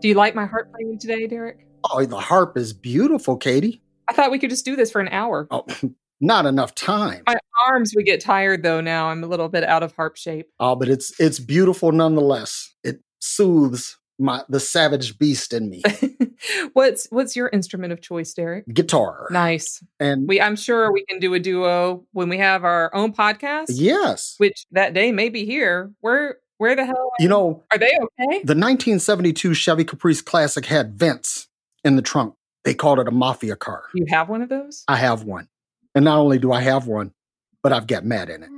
Do you like my harp playing today, Derrick? Oh, the harp is beautiful, Katy. I thought we could just do this for an hour. Oh, not enough time. My arms would get tired though now. I'm a little bit out of harp shape. Oh, but it's it's beautiful nonetheless. It soothes my the savage beast in me. what's what's your instrument of choice, Derrick? Guitar. Nice. And We I'm sure we can do a duo when we have our own podcast. yes, Which that day may be here. Where where the hell are you know are they okay? the 1972 Chevy Caprice Classic had vents in the trunk. They called it a mafia car. You have one of those? I have one, and not only do I have one, but I've got Matt in it.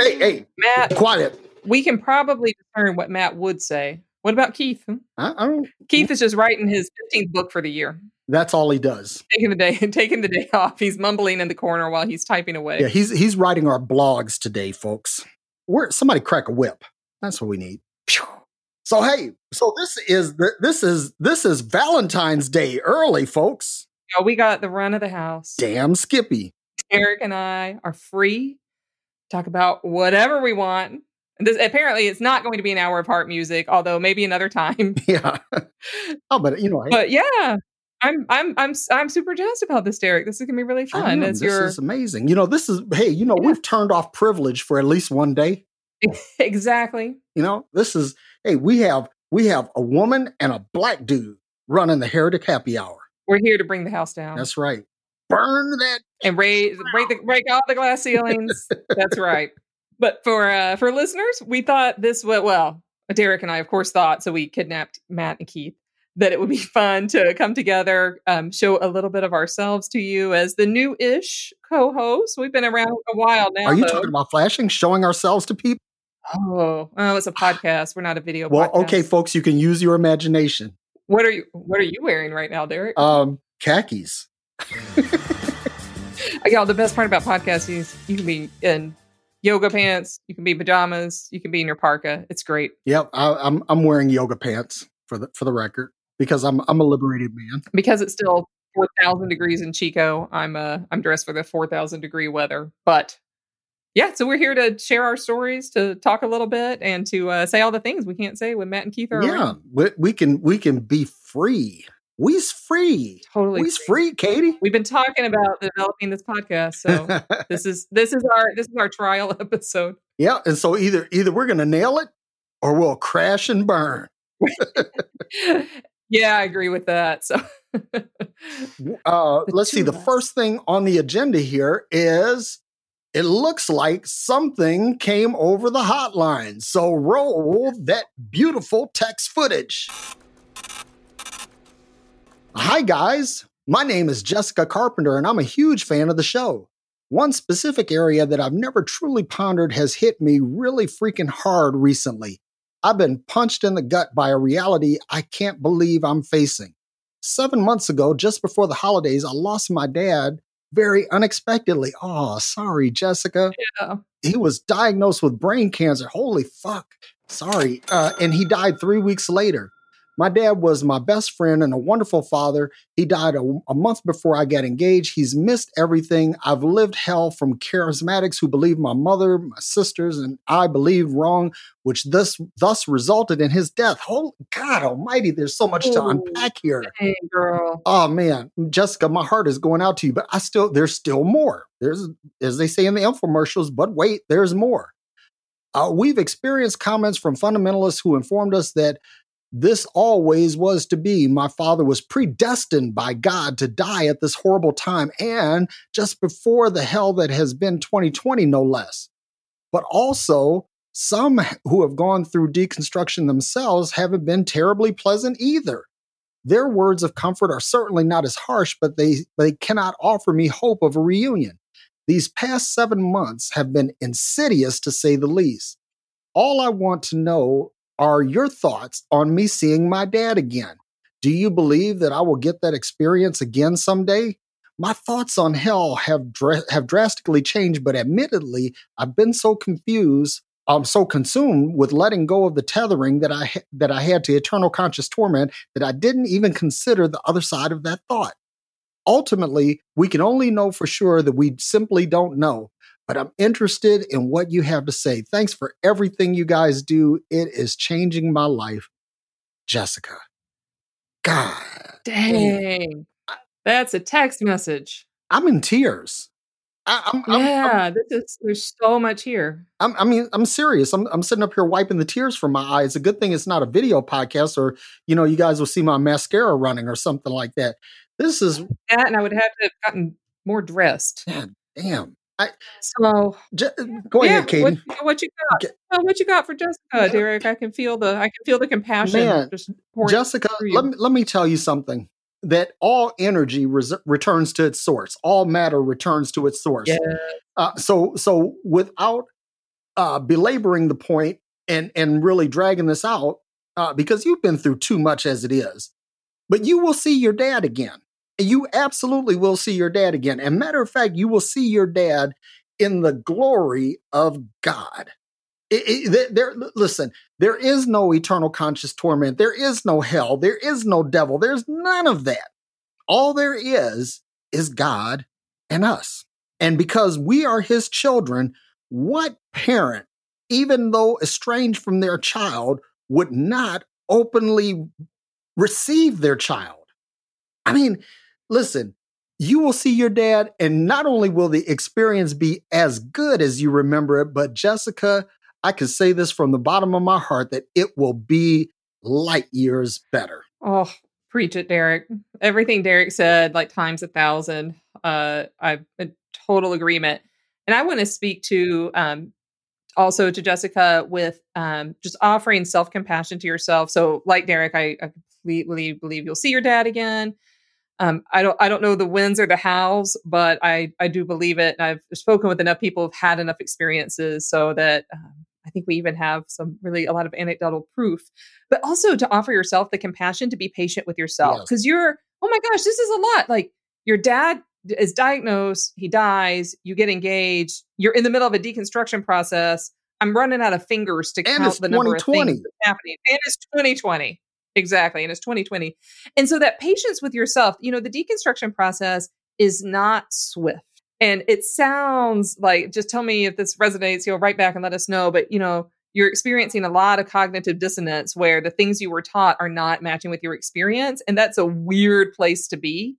Hey, hey, Matt, quiet! we can probably discern what Matt would say. What about Keith? Hmm? I, I don't. Keith is just writing his 15th book for the year. That's all he does. Taking the day taking the day off. He's mumbling in the corner while he's typing away. Yeah, he's he's writing our blogs today, folks. We're somebody crack a whip. That's what we need. Phew. So hey, so this is this is this is Valentine's Day early, folks. Oh, we got the run of the house. Damn Skippy. Eric and I are free. Talk about whatever we want. This apparently it's not going to be an hour of heart music, although maybe another time. Yeah. oh, but you know, hey, But yeah, I'm I'm I'm I'm super jazzed about this, Derrick. This is gonna be really fun. know, this your is amazing. You know, this is hey, you know, Yeah. we've turned off privilege for at least one day. exactly. You know, this is hey, we have we have a woman and a black dude running the Heretic Happy Hour. We're here to bring the house down That's right. Burn that. and raise break the break all the glass ceilings. That's right. But for uh for listeners, we thought this was well, Derrick and I of course thought so we kidnapped Matt and Keith that it would be fun to come together, um, show a little bit of ourselves to you as the new-ish co-host. We've been around a while now. Are you though. talking about flashing, showing ourselves to people? Oh, oh, it's a podcast. We're not a video. Well, podcast. okay, folks, you can use your imagination. What are you What are you wearing right now, Derrick? Um, khakis. Y'all, the best part about podcasts is you can be in yoga pants, you can be pajamas, you can be in your parka. It's great Yep, I, I'm I'm wearing yoga pants for the for the record because I'm I'm a liberated man. because it's still four thousand degrees in Chico. I'm uh I'm dressed for the four thousand degree weather, but yeah. So we're here to share our stories, to talk a little bit, and to uh, say all the things we can't say when Matt and Keith are Yeah, around. we, we can we can be free. We's free. Totally, We's free. free, Katy. We've been talking about developing this podcast, so this is this is our this is our trial episode. yeah, and so either either we're gonna nail it or we'll crash and burn. yeah, I agree with that. So Uh, let's see. The first thing on the agenda here is it looks like something came over the hotline. So roll that beautiful text footage. Hi, guys. My name is Jessica Carpenter, and I'm a huge fan of the show. One specific area that I've never truly pondered has hit me really freaking hard recently. I've been punched in the gut by a reality I can't believe I'm facing. Seven months ago, just before the holidays, I lost my dad very unexpectedly. Oh, sorry, Jessica. yeah. He was diagnosed with brain cancer. Holy fuck. Sorry. Uh, and he died three weeks later. My dad was my best friend and a wonderful father. He died a, a month before I got engaged. He's missed everything. I've lived hell from charismatics who believe my mother, my sisters, and I believe wrong, which thus thus resulted in his death. Holy God Almighty! There's so much to unpack here. Hey, girl. Oh man, Jessica, my heart is going out to you, but I still there's still more. There's as they say in the infomercials, but wait, there's more. Uh, we've experienced comments from fundamentalists who informed us that this always was to be. My father was predestined by God to die at this horrible time and just before the hell that has been 2020, no less. But also, some who have gone through deconstruction themselves haven't been terribly pleasant either. Their words of comfort are certainly not as harsh, but they, they cannot offer me hope of a reunion. These past seven months have been insidious to say the least. All I want to know are your thoughts on me seeing my dad again. Do you believe that I will get that experience again someday? My thoughts on hell have dra- have drastically changed, but admittedly, I've been so confused, I'm so consumed with letting go of the tethering that I ha- that I had to eternal conscious torment that I didn't even consider the other side of that thought. Ultimately, we can only know for sure that we simply don't know. But I'm interested in what you have to say. Thanks for everything you guys do. It is changing my life. Jessica. God. Dang. That's a text message. I'm in tears. I, I'm, I'm, yeah, I'm, this is there's so much here. I'm, I mean, I'm serious. I'm, I'm sitting up here wiping the tears from my eyes. A good thing it's not a video podcast, or you know, you guys will see my mascara running or something like that. This is that, and I would have to have gotten more dressed. Man, damn. I, so go yeah, ahead, Katy. What, what you got? Get- Well, what you got for Jessica, Derrick? I can feel the I can feel the compassion. Man, just Jessica, let me, let me tell you something. That all energy res- returns to its source. All matter returns to its source. Yeah. Uh, so so without uh, belaboring the point and and really dragging this out, uh, because you've been through too much as it is, but you will see your dad again. You absolutely will see your dad again. And matter of fact, you will see your dad in the glory of God. It- it- there, listen, there is no eternal conscious torment. There is no hell. There is no devil. There's none of that. All there is is God and us. And because we are his children, what parent, even though estranged from their child, would not openly receive their child? I mean, listen, you will see your dad, and not only will the experience be as good as you remember it, but Jessica, I can say this from the bottom of my heart that it will be light years better. Oh, preach it, Derrick. Everything Derrick said, like times a thousand. Uh, I'm in total agreement. And I want to speak to um, also to Jessica with um, just offering self compassion to yourself. So, like Derrick, I, I completely believe you'll see your dad again. Um, I don't I don't know the wins or the hows, but I I do believe it. And I've spoken with enough people who've had enough experiences so that um, I think we even have some really a lot of anecdotal proof. But also to offer yourself the compassion to be patient with yourself Yes. because you're oh my gosh, this is a lot. Like your dad is diagnosed, he dies, you get engaged, you're in the middle of a deconstruction process. I'm running out of fingers to And count the number of 2020. things happening. And it's 2020. Exactly. And it's 2020. And so that patience with yourself, you know, the deconstruction process is not swift. And it sounds like, just tell me if this resonates, you'll write back and let us know. But, you know, you're experiencing a lot of cognitive dissonance where the things you were taught are not matching with your experience. And that's a weird place to be.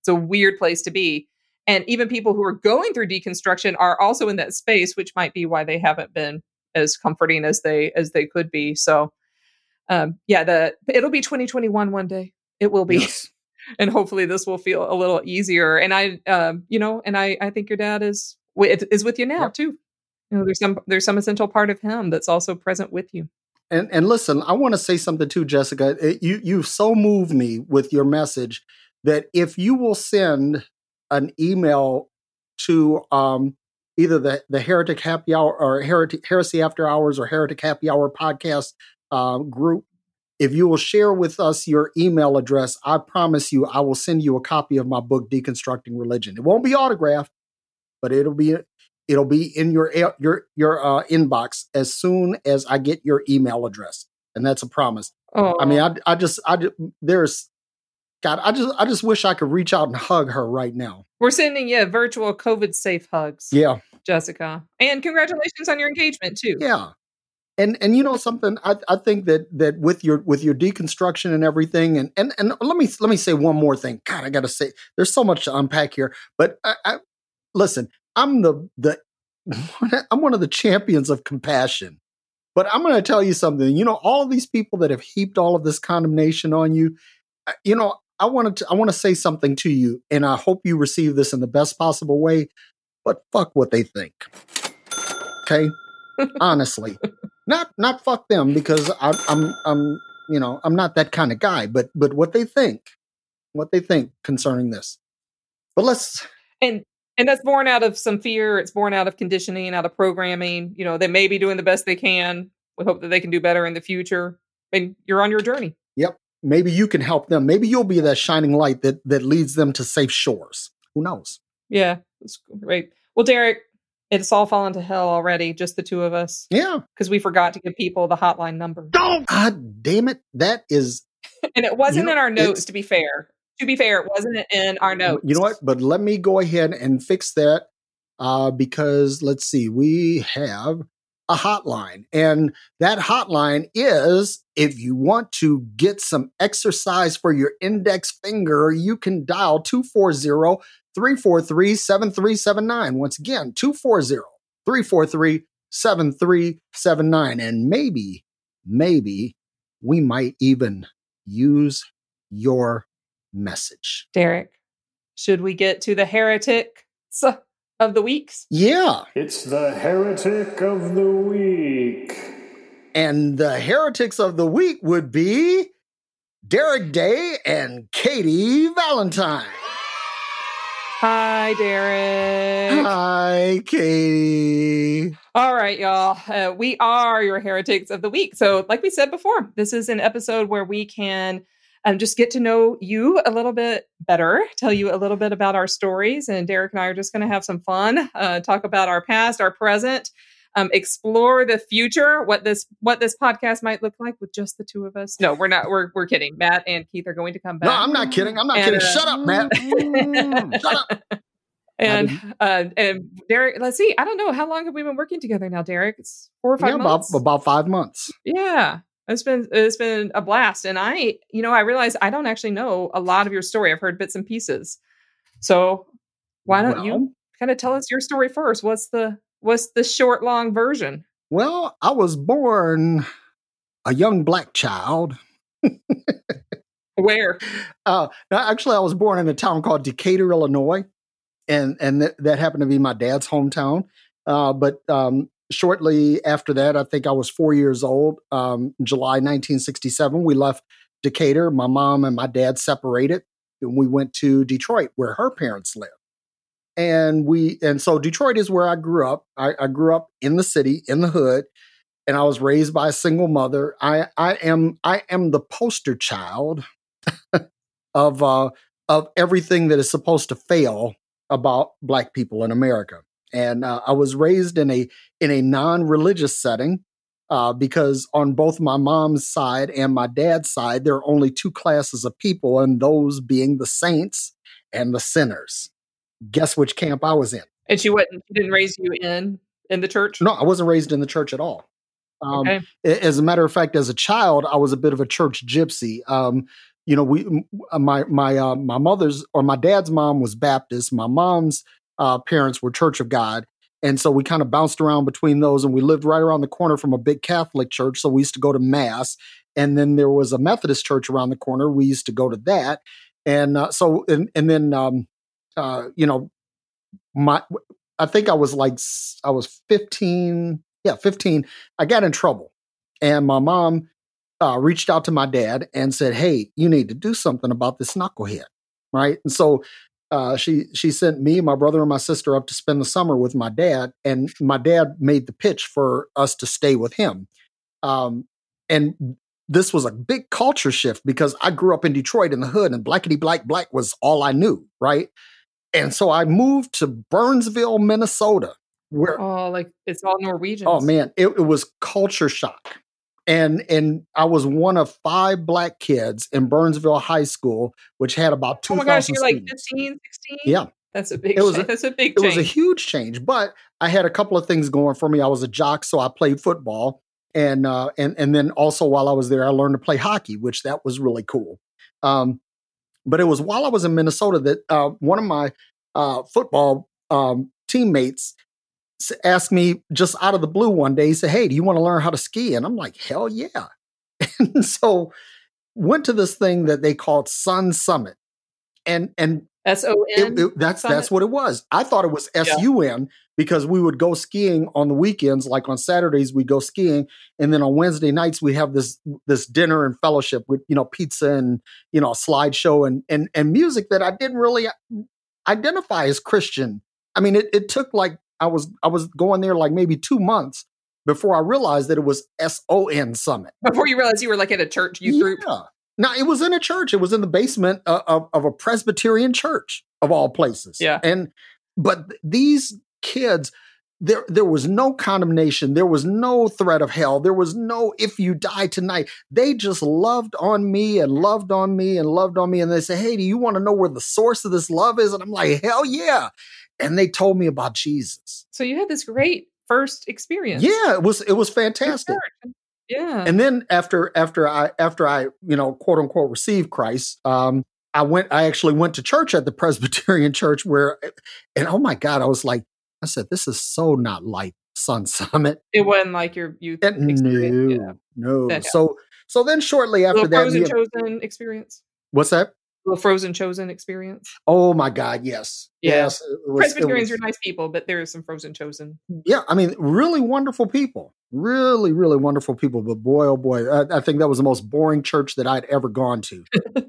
It's a weird place to be. And even people who are going through deconstruction are also in that space, which might be why they haven't been as comforting as they as they could be. So um yeah, the it'll be 2021 one day. It will be. Yes. and hopefully this will feel a little easier. And I, um, you know, and I, I think your dad is wi- is with you now Yep. too. You know, there's some there's some essential part of him that's also present with you. And and listen, I want to say something too, Jessica. It- you you've so moved me with your message that if you will send an email to um, either the the Heretic Happy Hour or Heretic Heresy After Hours or Heretic Happy Hour podcast uh, group, if you will share with us your email address, I promise you, I will send you a copy of my book, Deconstructing Religion. It won't be autographed, but it'll be it'll be in your your your uh, inbox as soon as I get your email address, and that's a promise. Oh, I mean, I I just I there's God, I just I just wish I could reach out and hug her right now. we're sending you virtual COVID safe hugs, Yeah, Jessica, and congratulations on your engagement too. yeah. And and you know something, I I think that that with your with your deconstruction and everything, and and and let me let me say one more thing. God, I got to say, there's so much to unpack here. But I, I listen, I'm the the I'm one of the champions of compassion. But I'm going to tell you something. You know, all these people that have heaped all of this condemnation on you, you know, I wanted to I want to say something to you, and I hope you receive this in the best possible way. But fuck what they think. Okay, honestly, not not fuck them because I, I'm I'm you know I'm not that kind of guy. But but what they think, what they think concerning this. But let's and and that's born out of some fear it's born out of conditioning out of programming you know they may be doing the best they can we hope that they can do better in the future and you're on your journey Yep. maybe you can help them. Maybe you'll be that shining light that that leads them to safe shores. Who knows? yeah that's great well derrick it's all fallen to hell already just the two of us Yeah. because we forgot to give people the hotline number God damn it. That is and it wasn't know, in our notes to be fair to be fair it wasn't in our notes You know what? But let me go ahead and fix that uh, because let's see, we have a hotline. And that hotline is if you want to get some exercise for your index finger, you can dial 240 343 7379. Once again, 240 343 7379. And maybe, maybe we might even use your message. Derrick, should we get to the heretics of the weeks? Yeah. It's the heretic of the week. And the heretics of the week would be Derrick Day and Katy Valentine. Hi, Derrick. Hi, Katy. All right, y'all. Uh, we are your heretics of the week. So, like we said before, this is an episode where we can um, just get to know you a little bit better, tell you a little bit about our stories. And Derrick and I are just going to have some fun, uh, talk about our past, our present, um, explore the future, what this what this podcast might look like with just the two of us. No, we're not. We're we're kidding. Matt and Keith are going to come back. No, I'm not kidding. I'm not And, kidding. uh, Shut up, Matt. Mm, Shut up. And uh, and Derrick, let's see. I don't know how long have we been working together now, Derrick? It's four or five Yeah, about, about five months. Yeah. It's been it's been a blast. And I, you know, I realize I don't actually know a lot of your story. I've heard bits and pieces. So why don't Well- you kind of tell us your story first? What's the what's the short long version? Well, I was born a young black child. Where? Uh, no, actually, I was born in a town called Decatur, Illinois, and and th- that happened to be my dad's hometown. Uh, but um, shortly after that, I think I was four years old. Um, July 1967, we left Decatur. My mom and my dad separated, and we went to Detroit, where her parents lived. And we and so Detroit is where I grew up. I, I grew up in the city, in the hood, and I was raised by a single mother. I I am I am the poster child of uh, of everything that is supposed to fail about Black people in America. And uh, I was raised in a in a non religious setting uh, because on both my mom's side and my dad's side, there are only two classes of people, and those being the saints and the sinners. Guess which camp I was in? And she wasn't she didn't raise you in in the church? No, I wasn't raised in the church at all. Um, Okay. as a matter of fact, as a child, I was a bit of a church gypsy. Um, you know, we uh, my my uh, my mother's or my dad's mom was Baptist. My mom's uh, parents were Church of God, and so we kind of bounced around between those. And we lived right around the corner from a big Catholic church, so we used to go to mass. And then there was a Methodist church around the corner. We used to go to that, and uh, so and and then um, uh, you know, my I think I was like I was fifteen. Yeah, fifteen. I got in trouble, and my mom uh, reached out to my dad and said, "Hey, you need to do something about this knucklehead." Right, and so uh, she she sent me, my brother, and my sister up to spend the summer with my dad, and my dad made the pitch for us to stay with him. Um, and this was a big culture shift because I grew up in Detroit in the hood, and blackety black black was all I knew. Right, and so I moved to Burnsville, Minnesota, where Oh, like it's all Norwegian. Oh man, it, it was culture shock. And and I was one of five black kids in Burnsville High School, which had about two Oh my gosh, you're like students. 15, 16? Yeah. That's a big It was change. a- That's a big it change. was a huge change, but I had a couple of things going for me. I was a jock, so I played football, and uh, and and then also while I was there, I learned to play hockey, which that was really cool. Um, but it was while I was in Minnesota that uh, one of my uh, football um, teammates asked me just out of the blue one day. He said, "Hey, do you want to learn how to ski?" And I'm like, "Hell yeah!" and so went to this thing that they called Sun Summit, and and S O N. that's Summit? that's what it was. I thought it was S U N because we would go skiing on the weekends. Like on Saturdays, we go skiing, and then on Wednesday nights we have this this dinner and fellowship with you know pizza and you know a slideshow and and and music that I didn't really uh, identify as Christian. I mean, it, it took like I was I was going there like maybe two months before I realized that it was S O N Summit. Before you realize you were like at a church youth group. Yeah. Now it was in a church. It was in the basement of, of, of a Presbyterian church of all places. Yeah. And but these kids, there there was no condemnation. There was no threat of hell. There was no if you die tonight. They just loved on me and loved on me and loved on me. And they say, Hey, do you want to know where the source of this love is? And I'm like, Hell yeah. And they told me about Jesus. So you had this great first experience. Yeah, it was it was fantastic. Yeah. And then after after I after I you know quote unquote received Christ, um, I went I actually went to church at the Presbyterian church where, and oh my God, I was like, I said, this is so not like Son Summit. it wasn't like your youth experience. no, Yeah. no. So so then shortly after that, chosen experience. what's that? Little frozen chosen experience. Oh my God, yes, Yeah. yes. Was, Presbyterians was- are nice people, but there is some frozen chosen. yeah, I mean, really wonderful people, really, really wonderful people. But boy, oh boy, I, I think that was the most boring church that I'd ever gone to. Uh,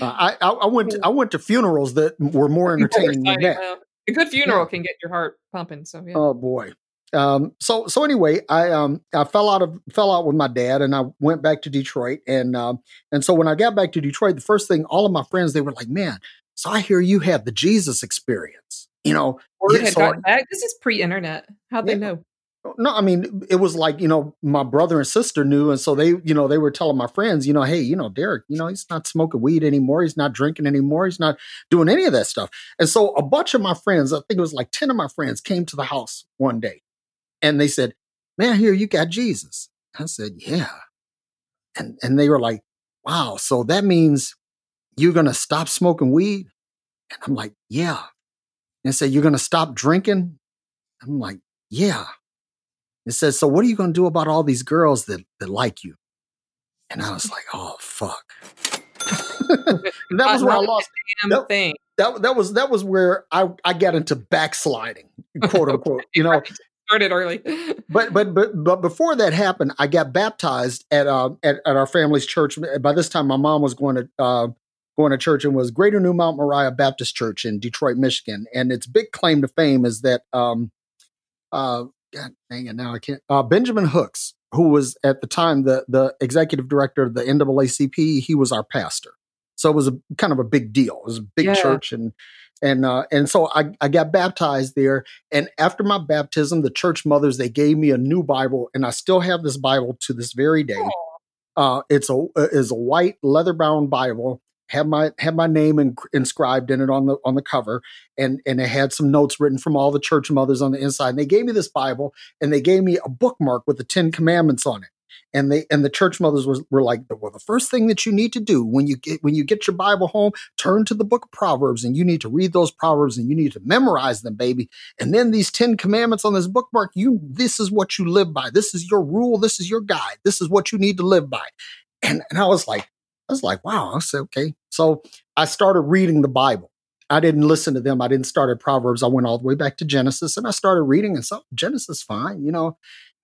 I, I I went to, I went to funerals that were more entertaining than that. A good funeral can get your heart pumping. So yeah. Oh boy. Um, so so anyway, I um I fell out of fell out with my dad, and I went back to Detroit, and um and so when I got back to Detroit, the first thing all of my friends they were like, "Man, so I hear you had the Jesus experience." You know, yeah, had so gotten back. This is pre-internet. How'd they Yeah. know? no, I mean it was like you know my brother and sister knew, and so they you know they were telling my friends, you know, hey, you know Derrick, you know he's not smoking weed anymore, he's not drinking anymore, he's not doing any of that stuff. And so a bunch of my friends, I think it was like ten of my friends, came to the house one day, and they said, "Man, here you got Jesus." I said, "Yeah," and and they were like, "Wow, so that means you're gonna stop smoking weed?" And I'm like, "Yeah." And said, "You're gonna stop drinking?" I'm like, "Yeah." It says, So what are you going to do about all these girls that, that like you? And I was like, Oh, fuck. And that was where I lost. damn Nope. thing. That, that was that was where I, I got into backsliding, quote unquote. You know. Started early. but but but but before that happened, I got baptized at uh at, at our family's church. By this time, my mom was going to uh going to church and was Greater New Mount Moriah Baptist Church in Detroit, Michigan. And its big claim to fame is that um uh God dang it, now I can't uh Benjamin Hooks, who was at the time the the executive director of the NAACP, he was our pastor. So it was a kind of a big deal. It was a big Yeah. church and and uh, and so I, I got baptized there. And after my baptism, the church mothers they gave me a new Bible, and I still have this Bible to this very day. Uh, it's a is a white leather bound Bible. Had my had my name in, inscribed in it on the on the cover, and and it had some notes written from all the church mothers on the inside. And they gave me this Bible, and they gave me a bookmark with the Ten Commandments on it. And they and the church mothers was, were like, well, the first thing that you need to do when you get when you get your Bible home, turn to the book of Proverbs, and you need to read those proverbs, and you need to memorize them, baby. And then these Ten Commandments on this bookmark, you this is what you live by. This is your rule. This is your guide. This is what you need to live by. And and I was like, I was like, wow. I said, okay. So I started reading the Bible. I didn't listen to them. I didn't start at Proverbs. I went all the way back to Genesis, and I started reading. And so Genesis, fine, you know.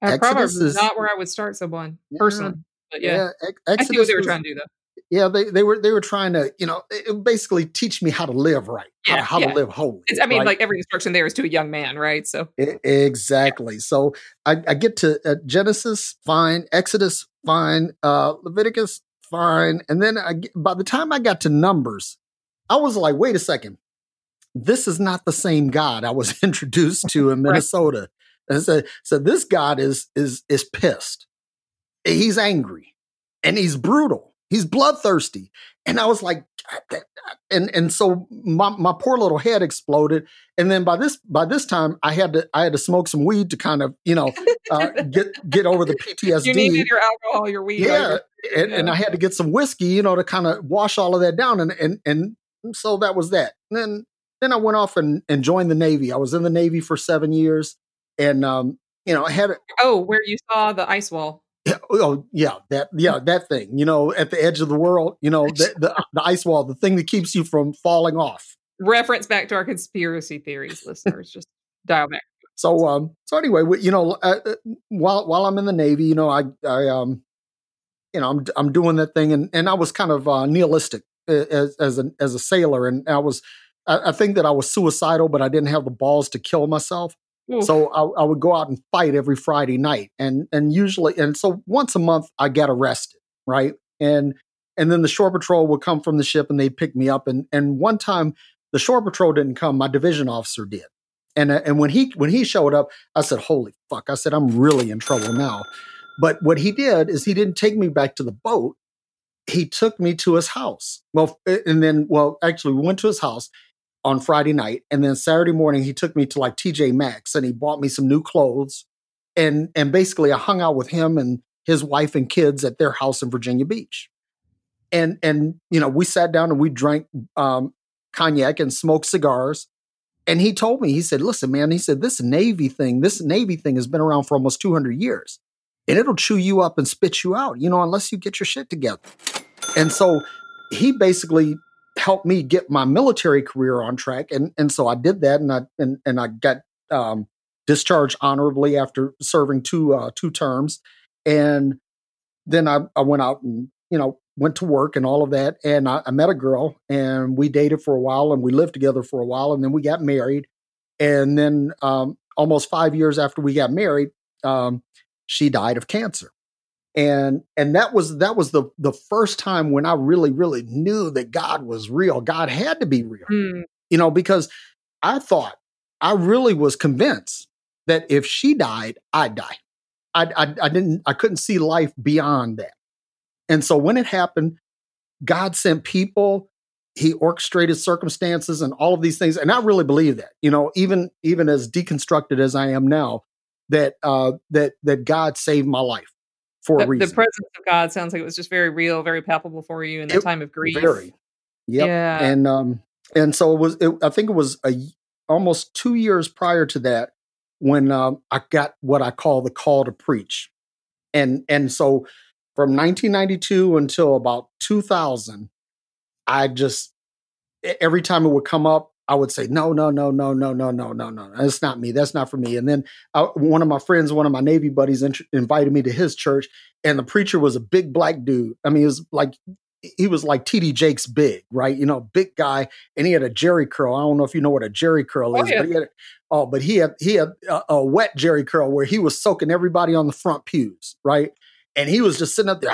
Uh, Exodus is not where I would start someone Yeah. personally. But yeah, Ex- I see what Exodus they were was- trying to do though. yeah, they, they were they were trying to, you know, it- it basically teach me how to live right, how, Yeah, to, how yeah. to live holy. It's, I mean, right? like every instruction there is to a young man, right? So E- exactly. So I, I get to uh, Genesis, fine. Exodus, fine. Uh, Leviticus, fine. And then I, by the time I got to Numbers, I was like, wait a second, this is not the same God I was introduced to in. Minnesota. And so, so this God is is is pissed. He's angry, and he's brutal. He's bloodthirsty. And I was like, and and so my my poor little head exploded. And then by this by this time, I had to I had to smoke some weed to kind of you know uh, get get over the PTSD. you needed your alcohol, your weed. yeah, right? and, and I had to get some whiskey, you know, to kind of wash all of that down. And and and so that was that. And then then I went off and, and joined the Navy. I was in the Navy for seven years, and um, you know, I had Oh, where you saw the ice wall. oh yeah, that yeah, that thing, you know, at the edge of the world, you know, the, the the ice wall, the thing that keeps you from falling off. Reference back to our conspiracy theories, listeners. Just dial back. So um, so anyway, we- you know, uh, uh, while while I'm in the Navy, you know, I I um, you know, I'm I'm doing that thing, and and I was kind of uh, nihilistic as as a as a sailor, and I was. I I think that I was suicidal, but I didn't have the balls to kill myself. So I, I would go out and fight every Friday night, and and usually, and so once a month I get arrested, right? And and then the shore patrol would come from the ship and they'd pick me up. And and one time the shore patrol didn't come, my division officer did. And uh, and when he when he showed up, I said, "Holy fuck!" I said, "I'm really in trouble now." But what he did is he didn't take me back to the boat. He took me to his house. Well, and then well, actually, we went to his house. On Friday night, and then Saturday morning he took me to like TJ Maxx and he bought me some new clothes, and and basically I hung out with him and his wife and kids at their house in Virginia Beach, and and you know we sat down and we drank um, cognac and smoked cigars, and he told me he said, "Listen, man," he said, "this Navy thing, this Navy thing has been around for almost two hundred years, and it'll chew you up and spit you out, you know, unless you get your shit together." And so he basically helped me get my military career on track, and and so I did that, and I and and I got um, discharged honorably after serving two uh, two terms, and then I, I went out and you know went to work and all of that, and I, I met a girl, and we dated for a while, and we lived together for a while, and then we got married, and then um, almost five years after we got married, um, she died of cancer and and that was that was the the first time when i really really knew that god was real. God had to be real. Mm. you know because i thought i really was convinced that if she died i'd die. I, I i didn't i couldn't see life beyond that. And so when it happened god sent people he orchestrated circumstances and all of these things. And i really believe that you know even even as deconstructed as i am now that uh that that god saved my life for a The, reason the presence of God sounds like it was just very real, very palpable for you in the It- time of grief. Very. Yep. Yeah. And um and so it was it, I think it was a almost 2 years prior to that when um I got what I call the call to preach. And and so from 1992 until about 2000 I just every time it would come up I would say no no no no no no no no no that's not me that's not for me and then uh, one of my friends one of my navy buddies int- invited me to his church and the preacher was a big black dude I mean he was like he was like TD Jakes big, right? You know, big guy, and he had a Jheri curl. I don't know if you know what a Jheri curl Oh, is, yeah. but he had, oh, but he had he had a, a wet Jheri curl where he was soaking everybody on the front pews, right? And he was just sitting up there,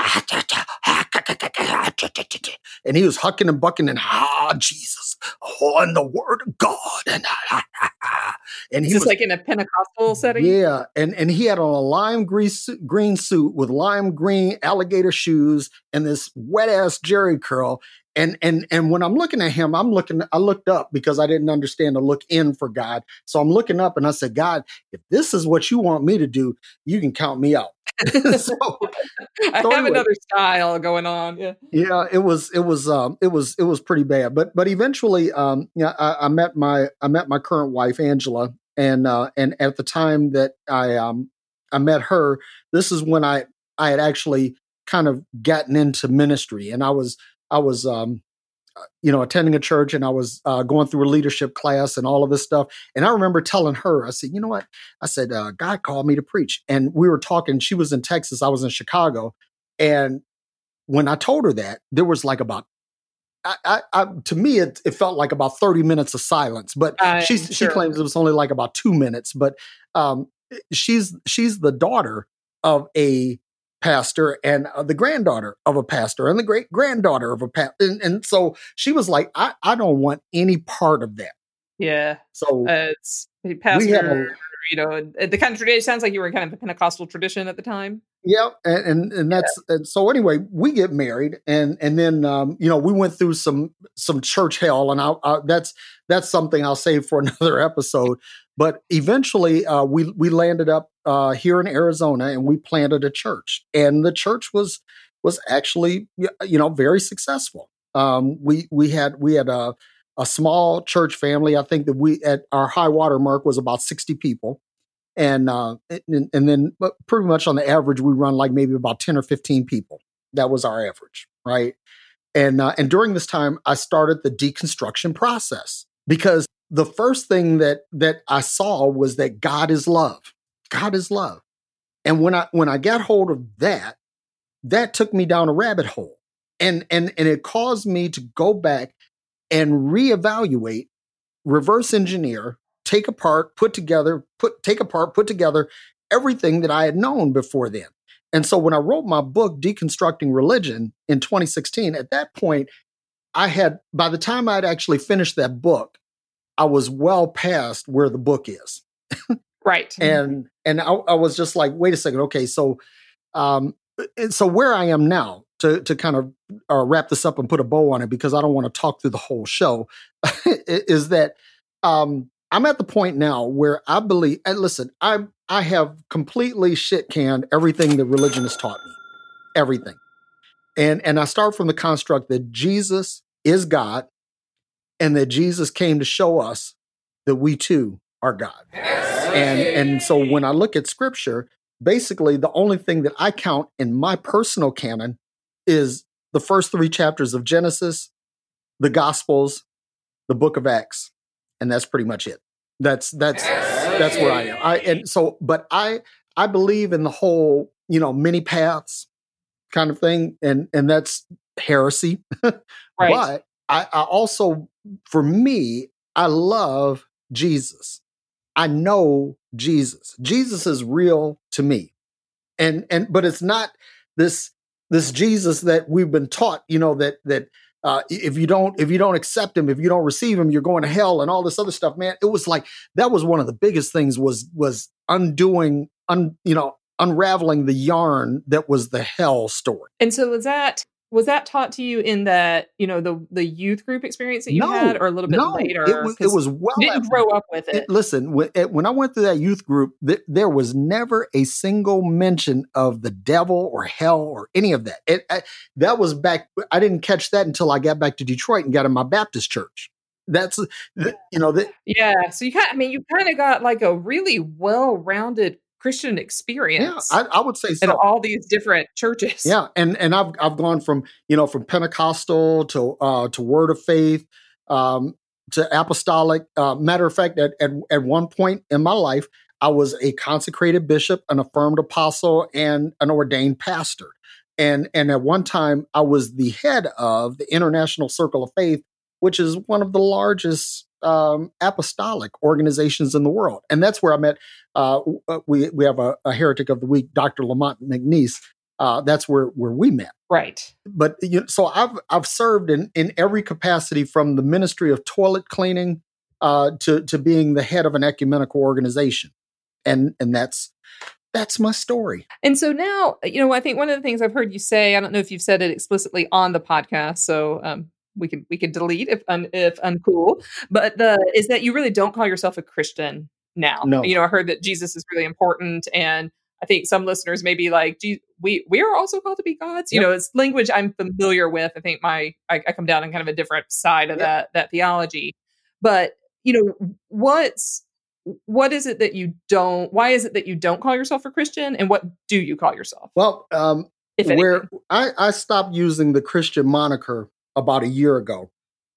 and he was hucking and bucking and ah, Jesus, oh, and the Word of God, and and he was like in a Pentecostal setting? yeah, and and he had on a lime green suit, green suit with lime green alligator shoes and this wet ass Jheri curl. And and and when I'm looking at him, I'm looking. I looked up because I didn't understand to look in for God. So I'm looking up and I said, God, if this is what you want me to do, you can count me out. so I So have another style going on. Yeah. yeah it was it was um it was it was pretty bad but but eventually um yeah I, I met my i met my current wife angela and uh and at the time that i um i met her this is when i i had actually kind of gotten into ministry and i was i was um you know attending a church and i was uh, going through a leadership class and all of this stuff and i remember telling her i said you know what? I said uh, god called me to preach and we were talking she was in texas i was in chicago and when I told her that, there was like about, I, I, I to me, it, it felt like about 30 minutes of silence, but she, she claims it was only like about two minutes, but um, she's, she's the daughter of a pastor and uh, the granddaughter of a pastor and the great granddaughter of a pastor. And, and so she was like, I, I don't want any part of that. Yeah. So Uh, it's have a, pastor, you know, the kind of tradition sounds like you were in kind of a Pentecostal tradition at the time. Yeah, and and, and that's and so anyway, we get married, and and then um, you know we went through some some church hell, and I, I, that's that's something I'll save for another episode. But eventually, uh, we we landed up uh, here in Arizona, and we planted a church, and the church was was actually you know very successful. Um, we we had we had a a small church family. I think that we at our high water mark was about sixty people and uh, and, and then pretty much on the average we run like maybe about 10 or 15 people. That was our average right? And uh, and during this time i started the deconstruction process because the first thing that that i saw was that god is love. God is love. And when i when i got hold of that that took me down a rabbit hole. And and and it caused me to go back and reevaluate reverse engineer take apart put together put take apart put together everything that i had known before then and so when i wrote my book deconstructing religion in 2016 at that point i had by the time i'd actually finished that book i was well past where the book is Right. and and I, I was just like wait a second okay so um so where i am now to to kind of uh, wrap this up and put a bow on it because i don't want to talk through the whole show is that um, I'm at the point now where I believe. And listen, I I have completely shit canned everything that religion has taught me, everything, and and I start from the construct that Jesus is God, and that Jesus came to show us that we too are God. And and so when I look at Scripture, basically the only thing that I count in my personal canon is the first three chapters of Genesis, the Gospels, the Book of Acts, and that's pretty much it. That's that's that's where I am. I and so, but I I believe in the whole you know many paths kind of thing, and and that's heresy. Right. But I, I also, for me, I love Jesus. I know Jesus. Jesus is real to me, and and but it's not this this Jesus that we've been taught. You know that that uh, if you don't if you don't accept him, if you don't receive him, you're going to hell and all this other stuff. Man, it was like that was one of the biggest things was was undoing un you know unraveling the yarn that was the hell story. And so was that was that taught to you in that you know the the youth group experience that you No, had, or a little bit no, later? it was it was well you didn't after grow up with it. It- listen, when, it- when I went through that youth group, th- there was never a single mention of the devil or hell or any of that. It, I, that was back. I didn't catch that until I got back to Detroit and got in my Baptist church. That's th- you know that yeah, so you kind I mean you kind of got like a really well-rounded Christian yeah. experience I, I would say so. all these different churches. Yeah, and and I've I've gone from you know from Pentecostal to uh, to Word of Faith um, to Apostolic. Uh, matter of fact, at, at at one point in my life, I was a consecrated bishop, an affirmed apostle, and an ordained pastor. And and at one time, I was the head of the International Circle of Faith, which is one of the largest um, apostolic organizations in the world. And that's where I met. Uh, uh, we we have a, a heretic of the week, Dr. Lamont McNeese. Uh, that's where where we met. Right. But you know, so I've I've served in in every capacity, from the ministry of toilet cleaning uh, to to being the head of an ecumenical organization, and and that's that's my story. And so now, you know, I think one of the things I've heard you say, I don't know if you've said it explicitly on the podcast, so um, we can we can delete if un, if uncool, but the is that you really don't call yourself a Christian now. No. You know, I heard that Jesus is really important, and I think some listeners may be like, we we are also called to be gods. You Yep. know, it's language I'm familiar with. I think my I, I come down on kind of a different side of Yep. that that theology, but you know, what's what is it that you don't why is it that you don't call yourself a christian and what do you call yourself Well, um, where I, I stopped using the Christian moniker about a year ago,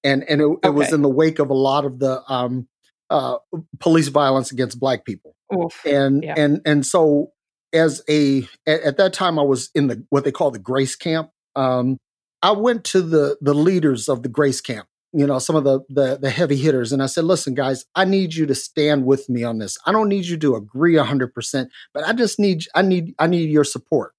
and and it, it was in the wake of a lot of the um, uh, police violence against Black people. Oof. and Yeah. and and so as a at, at that time i was in the what they call the grace camp um i went to the the leaders of the grace camp you know some of the the, the heavy hitters and i said listen guys i need you to stand with me on this i don't need you to agree 100% but i just need i need i need your support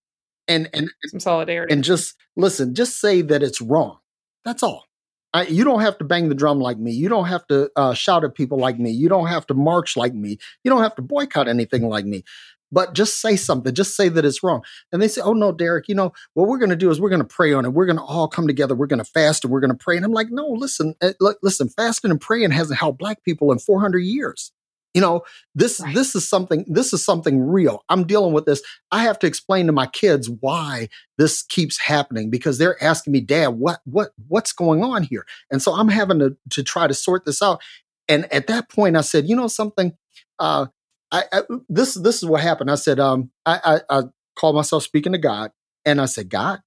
and and some solidarity and just listen just say that it's wrong that's all. I, you don't have to bang the drum like me. You don't have to uh, shout at people like me. You don't have to march like me. You don't have to boycott anything like me. But just say something. Just say that it's wrong. And they say oh no derrick you know what we're going to do is we're going to pray on it. We're going to all come together. We're going to fast and we're going to pray. And i'm like no listen look, listen fasting and praying hasn't helped black people in 400 years you know this Right. this is something this is something real. I'm dealing with this. I have to explain to my kids why this keeps happening because they're asking me dad what what what's going on here? And so i'm having to to try to sort this out. And at that point i said you know something uh i, I this this is what happened. I said um i i, I called myself speaking to god and i said god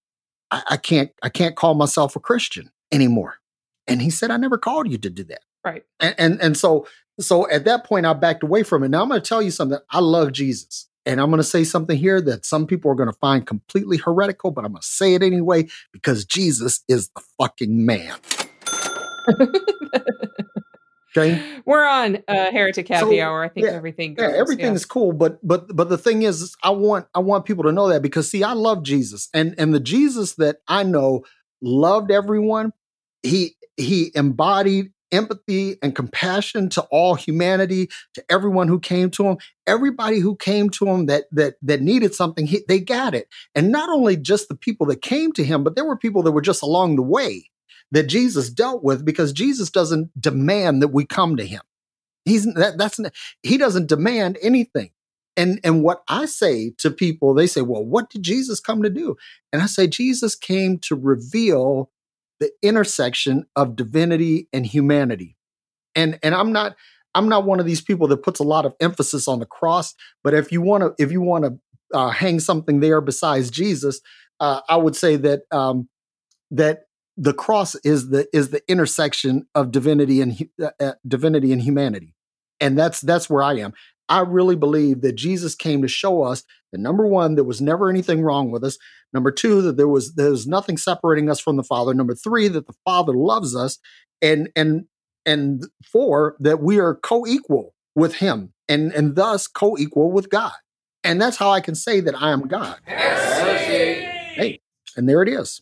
I, I can't i can't call myself a christian anymore. And he said i never called you to do that. Right. And, and and so so at that point i backed away from it. Now i'm going to tell you something. I love jesus. And i'm going to say something here that some people are going to find completely heretical but i'm going to say it anyway because jesus is the fucking man. Okay? We're on uh heretic happy So, hour. I think yeah, everything yeah goes, everything is cool but but but the thing is i want i want people to know that because see i love jesus. And and the jesus that i know loved everyone. He he embodied empathy and compassion to all humanity to everyone who came to him everybody who came to him that that that needed something he, they got it and not only just the people that came to him but there were people that were just along the way that Jesus dealt with because Jesus doesn't demand that we come to him. He's that that's he doesn't demand anything. And and what I say to people, they say, "Well, what did Jesus come to do?" And I say Jesus came to reveal the intersection of divinity and humanity. And and I'm not I'm not one of these people that puts a lot of emphasis on the cross, but if you want to if you want to uh, hang something there besides Jesus, uh, I would say that um, that the cross is the is the intersection of divinity and uh, uh, divinity and humanity, and that's that's where I am. I really believe that Jesus came to show us that number one, there was never anything wrong with us. Number two, that there was there's nothing separating us from the Father. Number three, that the Father loves us, and and and four, that we are co-equal with Him, and and thus co-equal with God. And that's how I can say that I am God. Hey, and there it is.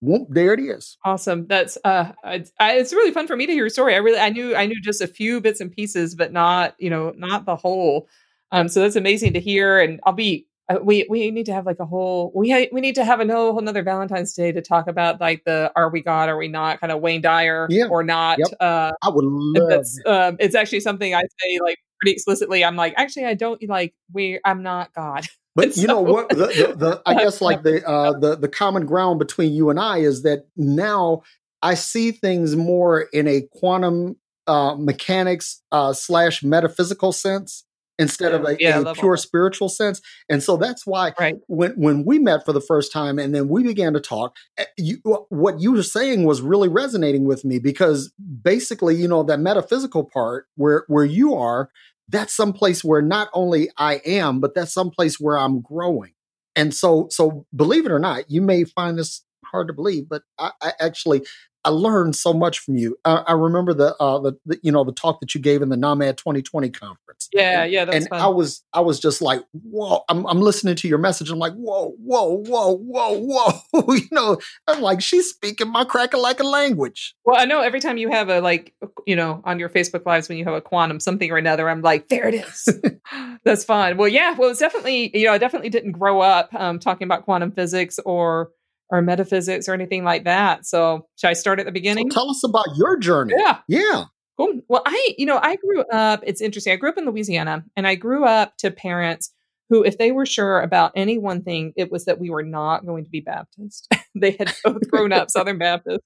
Whoop, there it is. Awesome. That's uh, it's, it's really fun for me to hear your story. I really, I knew, I knew just a few bits and pieces, but not, you know, not the whole. Um, so that's amazing to hear. And I'll be, uh, we we need to have like a whole, we ha- we need to have a whole another Valentine's Day to talk about like the are we God, are we not, kind of Wayne Dyer Yeah. or not. Yep. Uh, I would love that's um, it's actually something I say like pretty explicitly. I'm like, actually, I don't like we. I'm not God. But you know what? The, the, the, I guess like the uh, the the common ground between you and I is that now I see things more in a quantum uh, mechanics uh, slash metaphysical sense instead of a, Yeah, a pure spiritual sense. And so that's why Right. when when we met for the first time and then we began to talk, eh, you, what you were saying was really resonating with me because basically, you know, that metaphysical part where where you are, that's someplace where not only I am, but that's someplace where I'm growing. And so, so believe it or not, you may find this hard to believe, but I, I actually I learned so much from you. I, I remember the, uh, the the you know the talk that you gave in the NAMAD 2020 conference. Yeah, yeah, that's and fun. I was I was just like, whoa! I'm, I'm listening to your message. I'm like, whoa, whoa, whoa, whoa, whoa! you know, I'm like, she's speaking my cracker like a language. Well, I know every time you have a like, you know, on your Facebook lives when you have a quantum something or another, I'm like, there it is. That's fun. Well, yeah. Well, it's definitely, you know, I definitely didn't grow up um, talking about quantum physics or or metaphysics or anything like that. So, should I start at the So beginning? tell us about your journey. yeah. Yeah. Cool. Well, I, you know, I grew up, it's interesting. I grew up in Louisiana and I grew up to parents who, if they were sure about any one thing, it was that we were not going to be Baptist. they had both grown up Southern Baptist.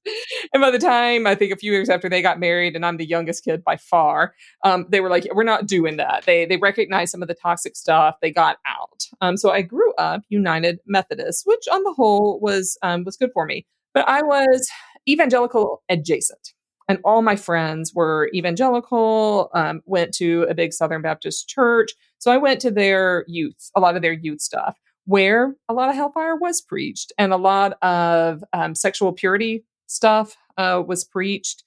And by the time, I think a few years after they got married, and I'm the youngest kid by far, um, they were like, we're not doing that. They, they recognized some of the toxic stuff. They got out. Um, so I grew up United Methodist, which on the whole was, um, was good for me. But I was evangelical adjacent and all my friends were evangelical um, went to a big southern baptist church. So i went to their youth a lot of their youth stuff where a lot of hellfire was preached and a lot of um, sexual purity stuff uh, was preached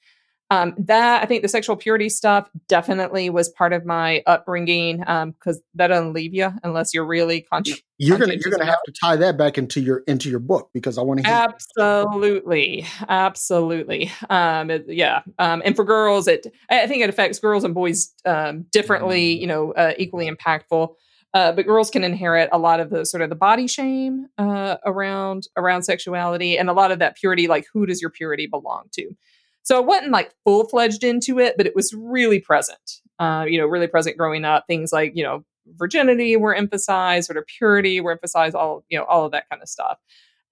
um, that i think the sexual purity stuff definitely was part of my upbringing because that doesn't leave you unless you're really conscious You're gonna you're gonna have to tie that back into your into your book because I want to hear. Absolutely, absolutely. Um, it- yeah, um, and for girls, it I I think it affects girls and boys um, differently. You know, uh, equally impactful. Uh, but girls can inherit a lot of the sort of the body shame uh, around around sexuality and a lot of that purity. Like, who does your purity belong to? So I wasn't like full fledged into it, but it was really present. Uh, you know, really present growing up. Things like you know virginity were emphasized, sort of purity were emphasized. All you know, all of that kind of stuff.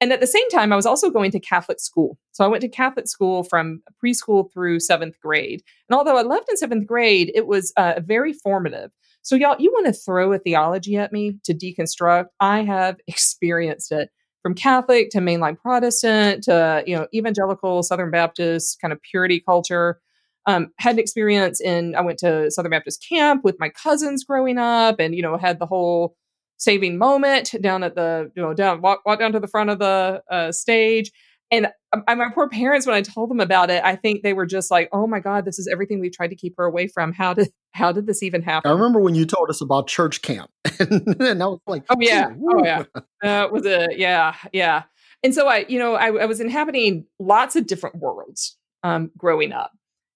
And at the same time, I was also going to Catholic school. So I went to Catholic school from preschool through seventh grade. And although I left in seventh grade, it was uh, very formative. So, y'all, you want to throw a theology at me to deconstruct? I have experienced it from Catholic to mainline Protestant to you know evangelical Southern Baptist kind of purity culture. Um, had an experience in I went to Southern Baptist camp with my cousins growing up, and you know had the whole saving moment down at the you know down walk walk down to the front of the uh, stage. And um, my poor parents, when I told them about it, I think they were just like, "Oh my God, this is everything we've tried to keep her away from. How did how did this even happen?" I remember when you told us about church camp, and I was like, Oh yeah, "Ooh, oh woo." yeah. Uh, was a yeah, yeah. And so I, you know, I, I was inhabiting lots of different worlds um, growing up,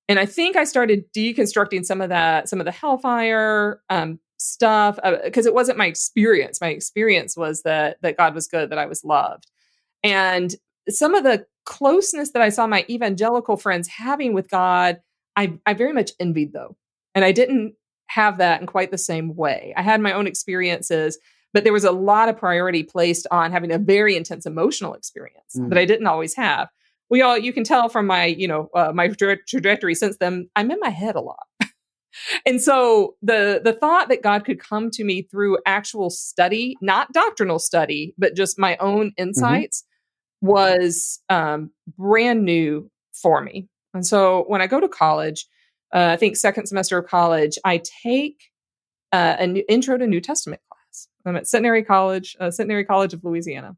and I think I started deconstructing some of that, some of the hellfire um, stuff, because it wasn't my experience. My experience was that that God was good, that I was loved, and some of the closeness that I saw my evangelical friends having with God, I, I very much envied though. And I didn't have that in quite the same way. I had my own experiences, but there was a lot of priority placed on having a very intense emotional experience mm. that I didn't always have. We all, you can tell from my, you know, uh, my tra- trajectory since then, I'm in my head a lot. and so the the thought that God could come to me through actual study, not doctrinal study, but just my own mm-hmm. insights, mm-hmm. Was um, brand new for me. And so when I go to college, uh, I think second semester of college, I take uh, an intro to New Testament class. I'm at Centenary College, uh, Centenary College of Louisiana,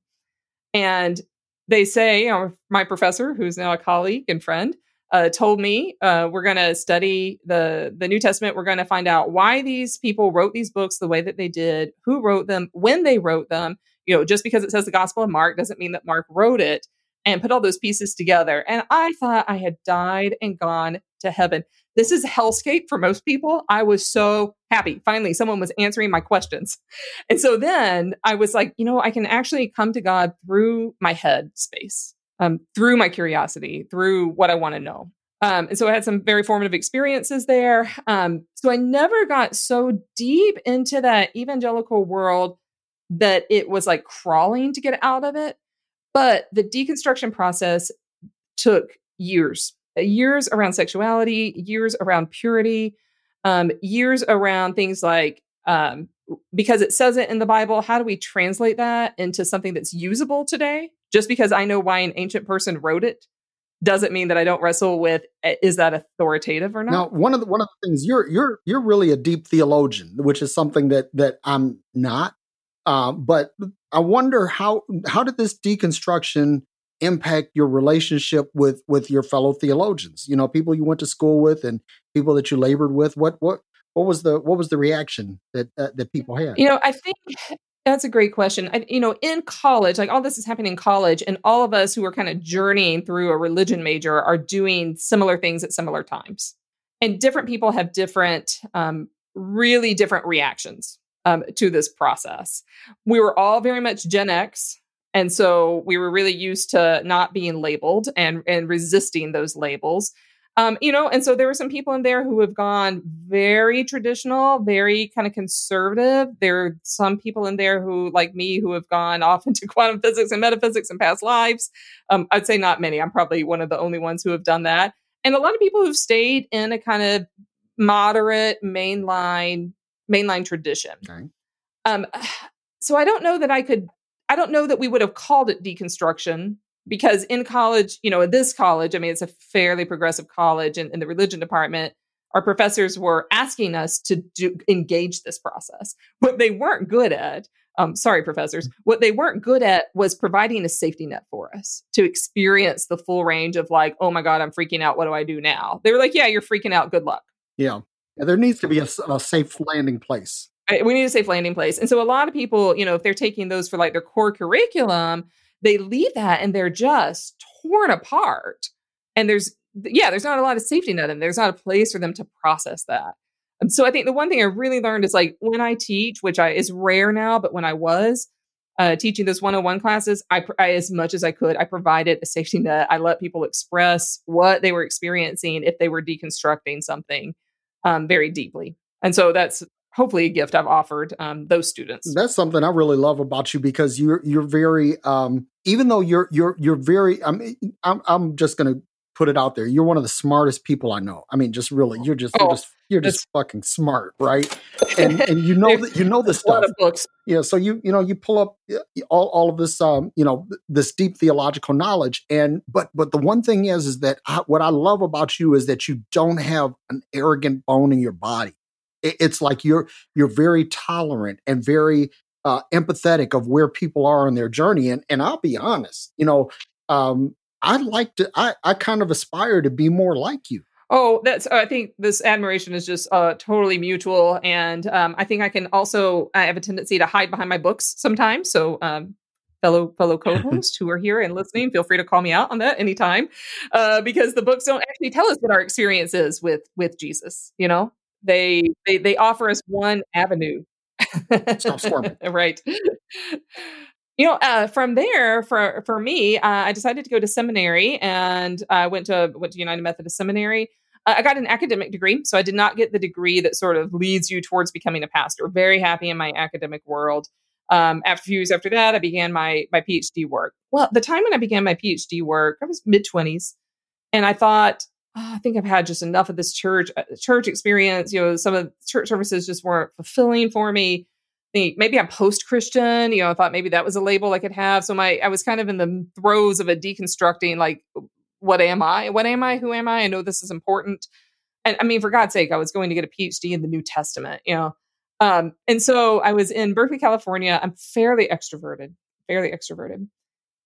and they say, you know, my professor, who's now a colleague and friend, uh, told me uh, we're going to study the the New Testament. We're going to find out why these people wrote these books the way that they did, who wrote them, when they wrote them. You know, just because it says the Gospel of Mark doesn't mean that Mark wrote it. And put all those pieces together. And I thought I had died and gone to heaven. This is hellscape for most people. I was so happy. Finally, someone was answering my questions. And so then I was like, you know, I can actually come to God through my head space um, through my curiosity, through what I want to know. Um, and so I had some very formative experiences there. Um, so I never got so deep into that evangelical world that it was like crawling to get out of it. But the deconstruction process took years years around sexuality, years around purity, um, years around things like um, because it says it in the Bible, how do we translate that into something that's usable today? Just because I know why an ancient person wrote it doesn't mean that I don't wrestle with eh, is that authoritative or not. Now, one of the one of the things you're you're you're really a deep theologian, which is something that that I'm not. Uh, but I wonder how how did this deconstruction impact your relationship with with your fellow theologians? You know, people you went to school with and people that you labored with. What what what was the what was the reaction that uh, that people had? You know, I think that's a great question. I, you know, in college, like all this is happening in college, and all of us who are kind of journeying through a religion major are doing similar things at similar times. And different people have different, um, really different reactions um, to this process. We were all very much Gen X. And so we were really used to not being labeled and, and resisting those labels. Um, you know, and so there were some people in there who have gone very traditional, very kind of conservative. There are some people in there who, like me, who have gone off into quantum physics and metaphysics in past lives. Um, I'd say not many. I'm probably one of the only ones who have done that. And a lot of people who've stayed in a kind of moderate mainline mainline tradition. Okay. Um, so I don't know that I could. I don't know that we would have called it deconstruction because in college, you know, at this college, I mean, it's a fairly progressive college, and in the religion department, our professors were asking us to do engage this process. What they weren't good at, um, sorry, professors, mm. what they weren't good at was providing a safety net for us to experience the full range of like, oh my God, I'm freaking out. What do I do now? They were like, yeah, you're freaking out. Good luck. Yeah. There needs to be a, a safe landing place. We need a safe landing place. And so a lot of people, you know, if they're taking those for like their core curriculum, they leave that and they're just torn apart. And there's, yeah, there's not a lot of safety net and there's not a place for them to process that. And so I think the one thing I really learned is like when I teach, which I is rare now, but when I was uh, teaching those 101 classes, I, I, as much as I could, I provided a safety net. I let people express what they were experiencing if they were deconstructing something um, very deeply. And so that's hopefully a gift I've offered um, those students. That's something I really love about you because you're you're very um, even though you're you're you're very I mean I'm I'm just gonna put it out there. You're one of the smartest people I know. I mean, just really, you're just oh, you're just you're just fucking smart, right? And and you know that you know this stuff. A lot of books. Yeah, so you you know you pull up all, all of this um you know this deep theological knowledge and but but the one thing is is that I, what I love about you is that you don't have an arrogant bone in your body it's like you're you're very tolerant and very uh, empathetic of where people are on their journey. And and I'll be honest, you know, um, I'd like to. I I kind of aspire to be more like you. Oh, that's. I think this admiration is just uh, totally mutual, and um, I think I can also. I have a tendency to hide behind my books sometimes. So, um, fellow fellow co-hosts who are here and listening, feel free to call me out on that anytime, uh, because the books don't actually tell us what our experience is with with Jesus. You know, they they they offer us one avenue. Stop squirming. right. You know, uh, from there, for for me, uh, I decided to go to seminary, and I went to went to United Methodist Seminary. Uh, I got an academic degree, so I did not get the degree that sort of leads you towards becoming a pastor. Very happy in my academic world. Um, after a few years after that, I began my my PhD work. Well, the time when I began my PhD work, I was mid twenties, and I thought, oh, I think I've had just enough of this church uh, church experience. You know, some of the church services just weren't fulfilling for me maybe I'm post Christian. You know, I thought maybe that was a label I could have. So my I was kind of in the throes of a deconstructing, like, what am I? What am I? Who am I? I know this is important. And I mean, for God's sake, I was going to get a PhD in the New Testament, you know. Um, and so I was in Berkeley, California. I'm fairly extroverted, fairly extroverted.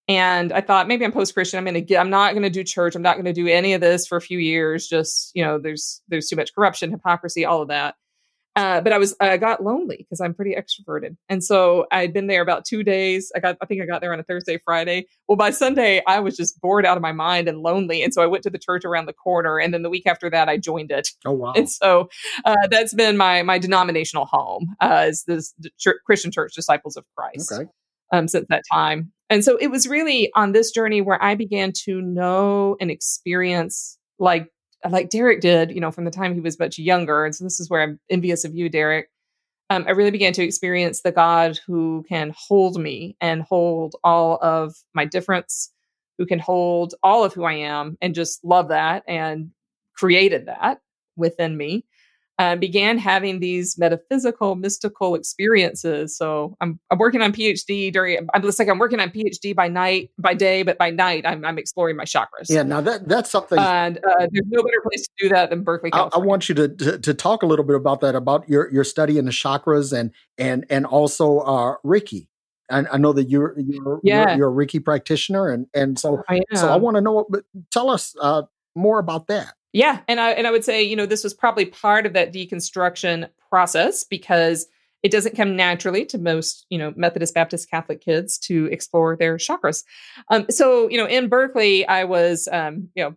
And I thought maybe I'm post Christian. I'm to get. I'm not to do church. I'm not to do any of this for a few years. Just you know, there's there's too much corruption, hypocrisy, all of that. Uh, but I was I got lonely because I'm pretty extroverted, and so I'd been there about two days. I got I think I got there on a Thursday, Friday. Well, by Sunday I was just bored out of my mind and lonely, and so I went to the church around the corner, and then the week after that I joined it. Oh wow! And so uh, that's been my my denominational home uh, is this ch- Christian Church Disciples of Christ. Okay. Um, since that time, and so it was really on this journey where I began to know and experience like like Derrick did, you know, from the time he was much younger. And so this is where I'm envious of you, Derrick. Um, I really began to experience the God who can hold me and hold all of my difference, who can hold all of who I am and just love that and created that within me uh, began having these metaphysical, mystical experiences. So I'm, I'm working on PhD during. I'm just like I'm working on PhD by night, by day, but by night I'm, I'm exploring my chakras. Yeah, now that that's something. And uh, there's no better place to do that than Berkeley. I, I, want you to, to, to talk a little bit about that, about your your study in the chakras and and and also uh, Reiki. And I know that you're you're, yeah. you're, you're a Reiki practitioner, and and so I so I want to know. But tell us uh, more about that. Yeah, and I and I would say, you know, this was probably part of that deconstruction process because it doesn't come naturally to most, you know, Methodist Baptist Catholic kids to explore their chakras. Um, so, you know, in Berkeley, I was, um, you know,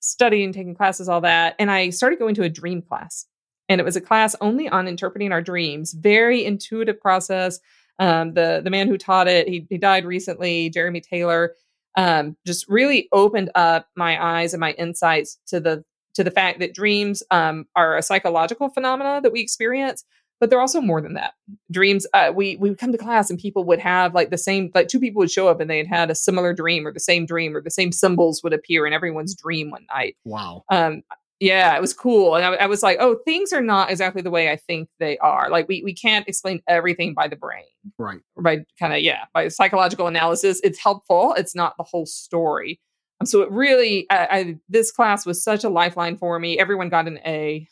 studying, taking classes, all that, and I started going to a dream class, and it was a class only on interpreting our dreams. Very intuitive process. Um, the the man who taught it, he, he died recently, Jeremy Taylor. Um, just really opened up my eyes and my insights to the to the fact that dreams um, are a psychological phenomena that we experience but they're also more than that. Dreams uh, we we would come to class and people would have like the same like two people would show up and they had had a similar dream or the same dream or the same symbols would appear in everyone's dream one night. Wow. Um yeah it was cool. And I, I was like oh things are not exactly the way i think they are. Like we we can't explain everything by the brain. Right. By kind of yeah by psychological analysis. It's helpful. It's not the whole story so it really, I, I, this class was such a lifeline for me. Everyone got an A.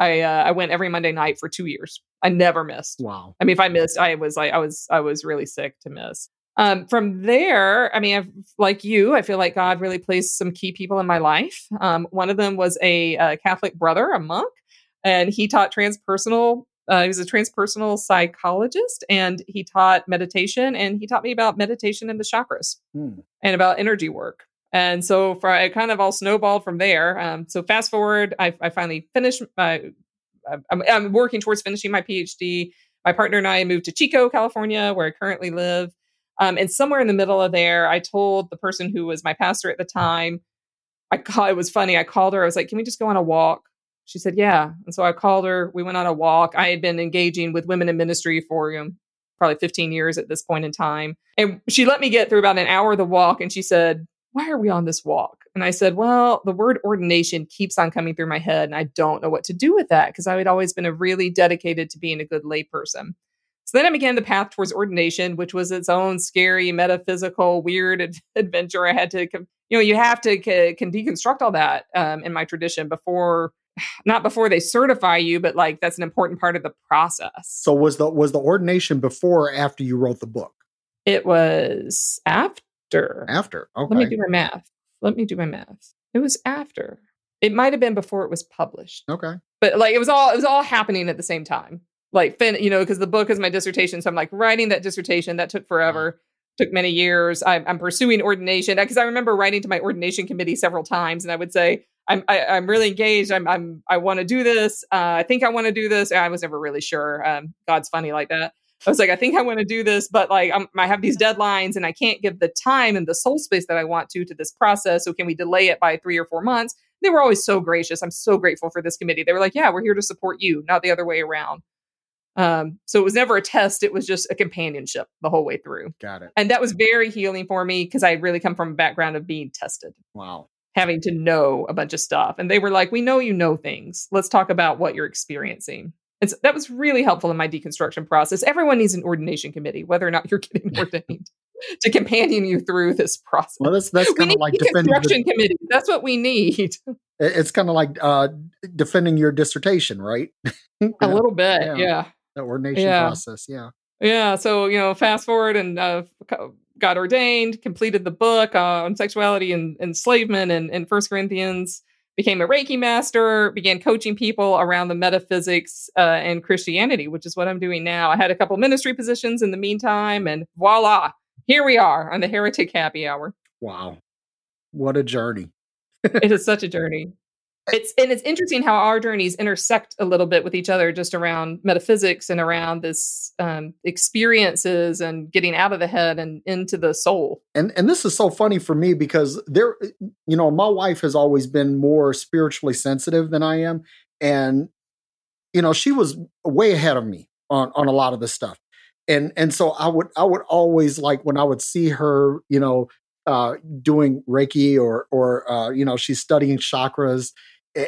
I uh, I went every Monday night for two years. I never missed. Wow. I mean, if I missed, I was like, I was I was really sick to miss. Um, from there, I mean, I've, like you, I feel like God really placed some key people in my life. Um, one of them was a, a, Catholic brother, a monk, and he taught transpersonal. Uh, he was a transpersonal psychologist, and he taught meditation, and he taught me about meditation and the chakras, hmm. and about energy work. And so for it kind of all snowballed from there. Um, so fast forward, I, I finally finished my, I'm, I'm, working towards finishing my PhD. My partner and I moved to Chico, California, where I currently live. Um, and somewhere in the middle of there, I told the person who was my pastor at the time, I call, it was funny. I called her. I was like, can we just go on a walk? She said, yeah. And so I called her. We went on a walk. I had been engaging with women in ministry for probably 15 years at this point in time. And she let me get through about an hour of the walk. And she said, why are we on this walk? And I said, well, the word ordination keeps on coming through my head, and I don't know what to do with that because I had always been a really dedicated to being a good layperson. So then I began the path towards ordination, which was its own scary, metaphysical, weird ad- adventure. I had to, you know, you have to c- can deconstruct all that um, in my tradition before, not before they certify you, but like that's an important part of the process. So was the was the ordination before or after you wrote the book? It was after after. After. Okay. Let me do my math. Let me do my math. It was after. It might have been before it was published. Okay. But like it was all it was all happening at the same time. Like fin, you know, because the book is my dissertation, so I'm like writing that dissertation. That took forever. Took many years. I'm, I'm pursuing ordination because I remember writing to my ordination committee several times, and I would say, "I'm I, am i am really engaged. I'm I'm I want to do this. Uh, I think I want to do this." I was never really sure. Um, God's funny like that. I was like, I think I want to do this, but like I'm, I have these deadlines and I can't give the time and the soul space that I want to to this process. So can we delay it by three or four months? They were always so gracious. I'm so grateful for this committee. They were like, yeah, we're here to support you, not the other way around. Um, so it was never a test; it was just a companionship the whole way through. Got it. And that was very healing for me because I really come from a background of being tested, Wow. having to know a bunch of stuff. And they were like, "We know you know things. Let's talk about what you're experiencing." And so that was really helpful in my deconstruction process. Everyone needs an ordination committee, whether or not you're getting ordained, to companion you through this process. Well, that's that's kind of like defending. deconstruction The, committees. That's what we need. it's kind of like uh, defending your dissertation, right? A little bit, Yeah. yeah. the ordination Yeah. process. Yeah. Yeah, so you know, fast forward and uh, got ordained, completed the book uh, on sexuality and enslavement and in First Corinthians, became a Reiki master, began coaching people around the metaphysics uh, and Christianity, which is what I'm doing now. I had a couple ministry positions in the meantime, and voila, here we are on the Heretic Happy Hour. Wow. What a journey. it is such a journey. It's and it's interesting how our journeys intersect a little bit with each other, just around metaphysics and around this um, experiences and getting out of the head and into the soul. and and this is so funny for me because there you know my wife has always been more spiritually sensitive than i am and you know she was way ahead of me on on a lot of this stuff and and so i would i would always like when i would see her you know uh doing reiki or or uh you know she's studying chakras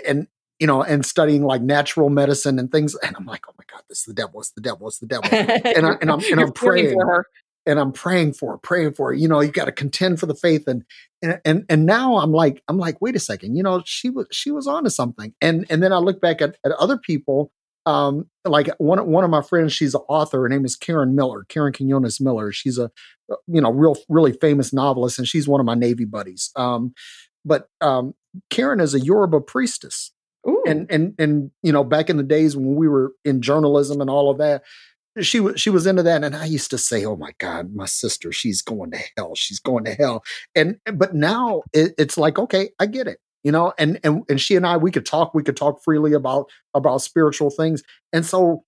and you know and studying like natural medicine and things and i'm like oh my god this is the devil it's the devil it's the devil and, I- and I'm- and I'm praying praying. for her. and I'm praying for, her, praying for. her. You know, you got to contend for the faith, and and and and now I'm like, I'm like, wait a second. You know, she was she was onto something, and and then I look back at, at other people. Um, like one one of my friends, she's an author. Her name is Karen Miller, Karen Quinones Miller. She's a uh, you know real really famous novelist, and she's one of my Navy buddies. Um, but um, Karen is a Yoruba priestess, Ooh. and and and you know back in the days when we were in journalism and all of that she was she was into that and i used to say oh my god my sister she's going to hell she's going to hell. And but now it, it's like okay i get it you know and and and she and i we could talk we could talk freely about about spiritual things. And so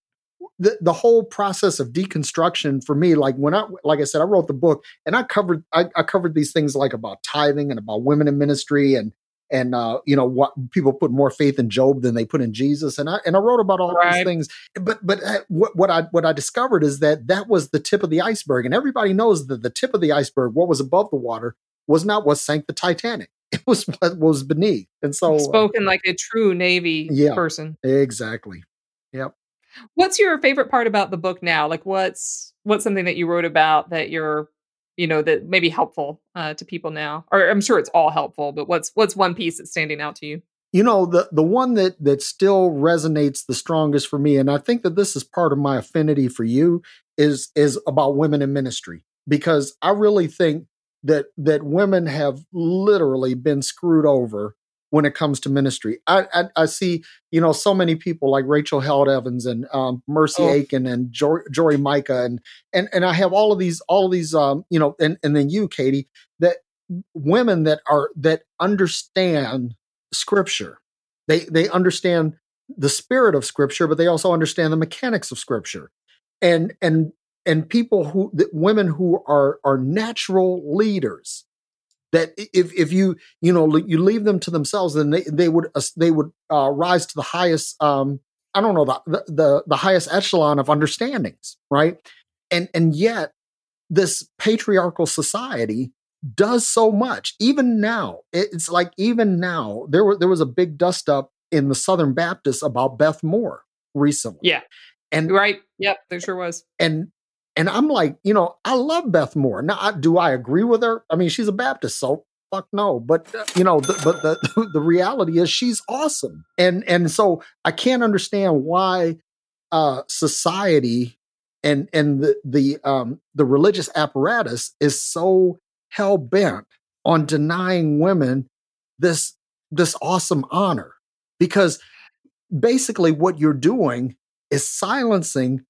the, the whole process of deconstruction for me like when i like i said i wrote the book and i covered I, I covered these things like about tithing and about women in ministry and and uh, you know what people put more faith in Job than they put in Jesus, and I and I wrote about all Right. these things. But but uh, what what I what I discovered is that that was the tip of the iceberg, and everybody knows that the tip of the iceberg, what was above the water, was not what sank the Titanic. It was what was beneath, and so uh, Spoken like a true Navy Yeah. person. exactly. Yep. What's your favorite part about the book now? Like, what's what's something that you wrote about that you're, you know, that may be helpful uh, to people now? Or I'm sure it's all helpful, but what's what's one piece that's standing out to you? you know the the one that that still resonates the strongest for me and i think that this is part of my affinity for you is is about women in ministry because i really think that that women have literally been screwed over when it comes to ministry i i, I see you know so many people like rachel held evans and um, mercy Oh. aiken and jo- jory micah and and and i have all of these all of these um you know and and then you katy that women that are that understand scripture. They they understand the spirit of scripture, but they also understand the mechanics of scripture. And and and people who the women who are are natural leaders that if if you you know you leave them to themselves then they they would uh, they would uh, rise to the highest um I don't know the, the the the highest echelon of understandings right and and yet this patriarchal society does so much. Even now, it's like even now there were there was a big dust up in the Southern Baptists about Beth Moore recently. Yeah. and Right? Yep, there sure was. and and I'm like, you know, I love Beth Moore. Now, I, do I agree with her? I mean, she's a Baptist, so fuck no. But you know, the, but the the reality is she's awesome, and and so I can't understand why uh, society and and the the um, the religious apparatus is so hell bent on denying women this this awesome honor because basically what you're doing is silencing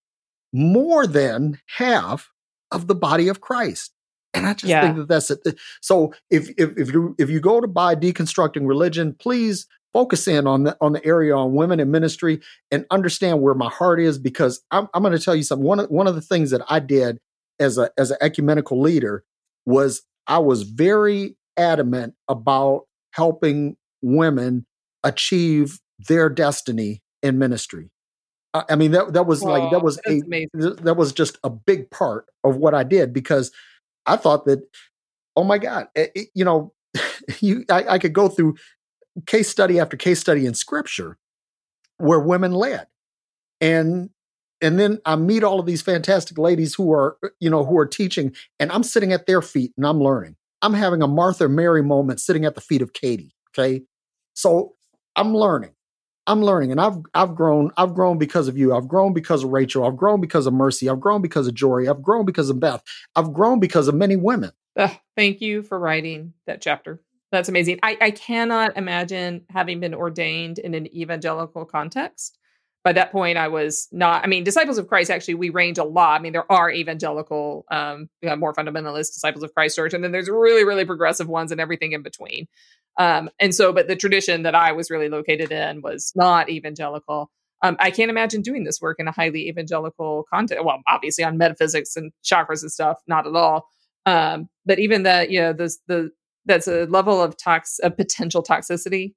more than half of the body of Christ. And I just Yeah. think that that's it. So if if if you if you go to buy deconstructing religion, please focus in on the on the area on women in ministry and understand where my heart is because I'm, I'm going to tell you something. One of, one of the things that I did as a as an ecumenical leader was I was very adamant about helping women achieve their destiny in ministry. I mean that that was like that was a amazing. that was just a big part of what I did because I thought that oh my god it, it, you know you I, I, could go through case study after case study in scripture where women led and and then I meet all of these fantastic ladies who are eh, you know who are teaching and I'm sitting at their feet and I'm learning. I'm having a Martha Mary moment sitting at the feet of Katy okay? So I'm learning I'm learning and I've I've grown I've grown because of you. I've grown because of Rachel. I've grown because of Mercy. I've grown because of Jory. I've grown because of Beth. I've grown because of many women. thank you for writing that chapter. That's amazing. I, I cannot imagine having been ordained in an evangelical context. By that point, I was not. I mean, disciples of Christ actually we range a lot. I mean, there are evangelical, um, you know, more fundamentalist disciples of Christ Church, and then there's really, really progressive ones and everything in between. Um, and so, but the tradition that I was really located in was not evangelical. Um, I can't imagine doing this work in a highly evangelical context. Well, obviously on metaphysics and chakras and stuff, not at all. Um, but even that, you know, the the that's a level of tox, a potential toxicity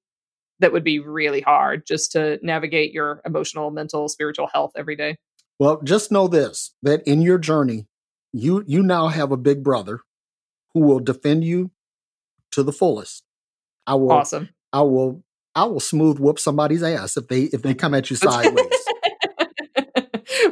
that would be really hard just to navigate your emotional, mental, spiritual health every day. Well, just know this: that in your journey, you you now have a big brother who will defend you to the fullest. I will awesome. I will I will smooth whoop somebody's ass if they if they come at you sideways.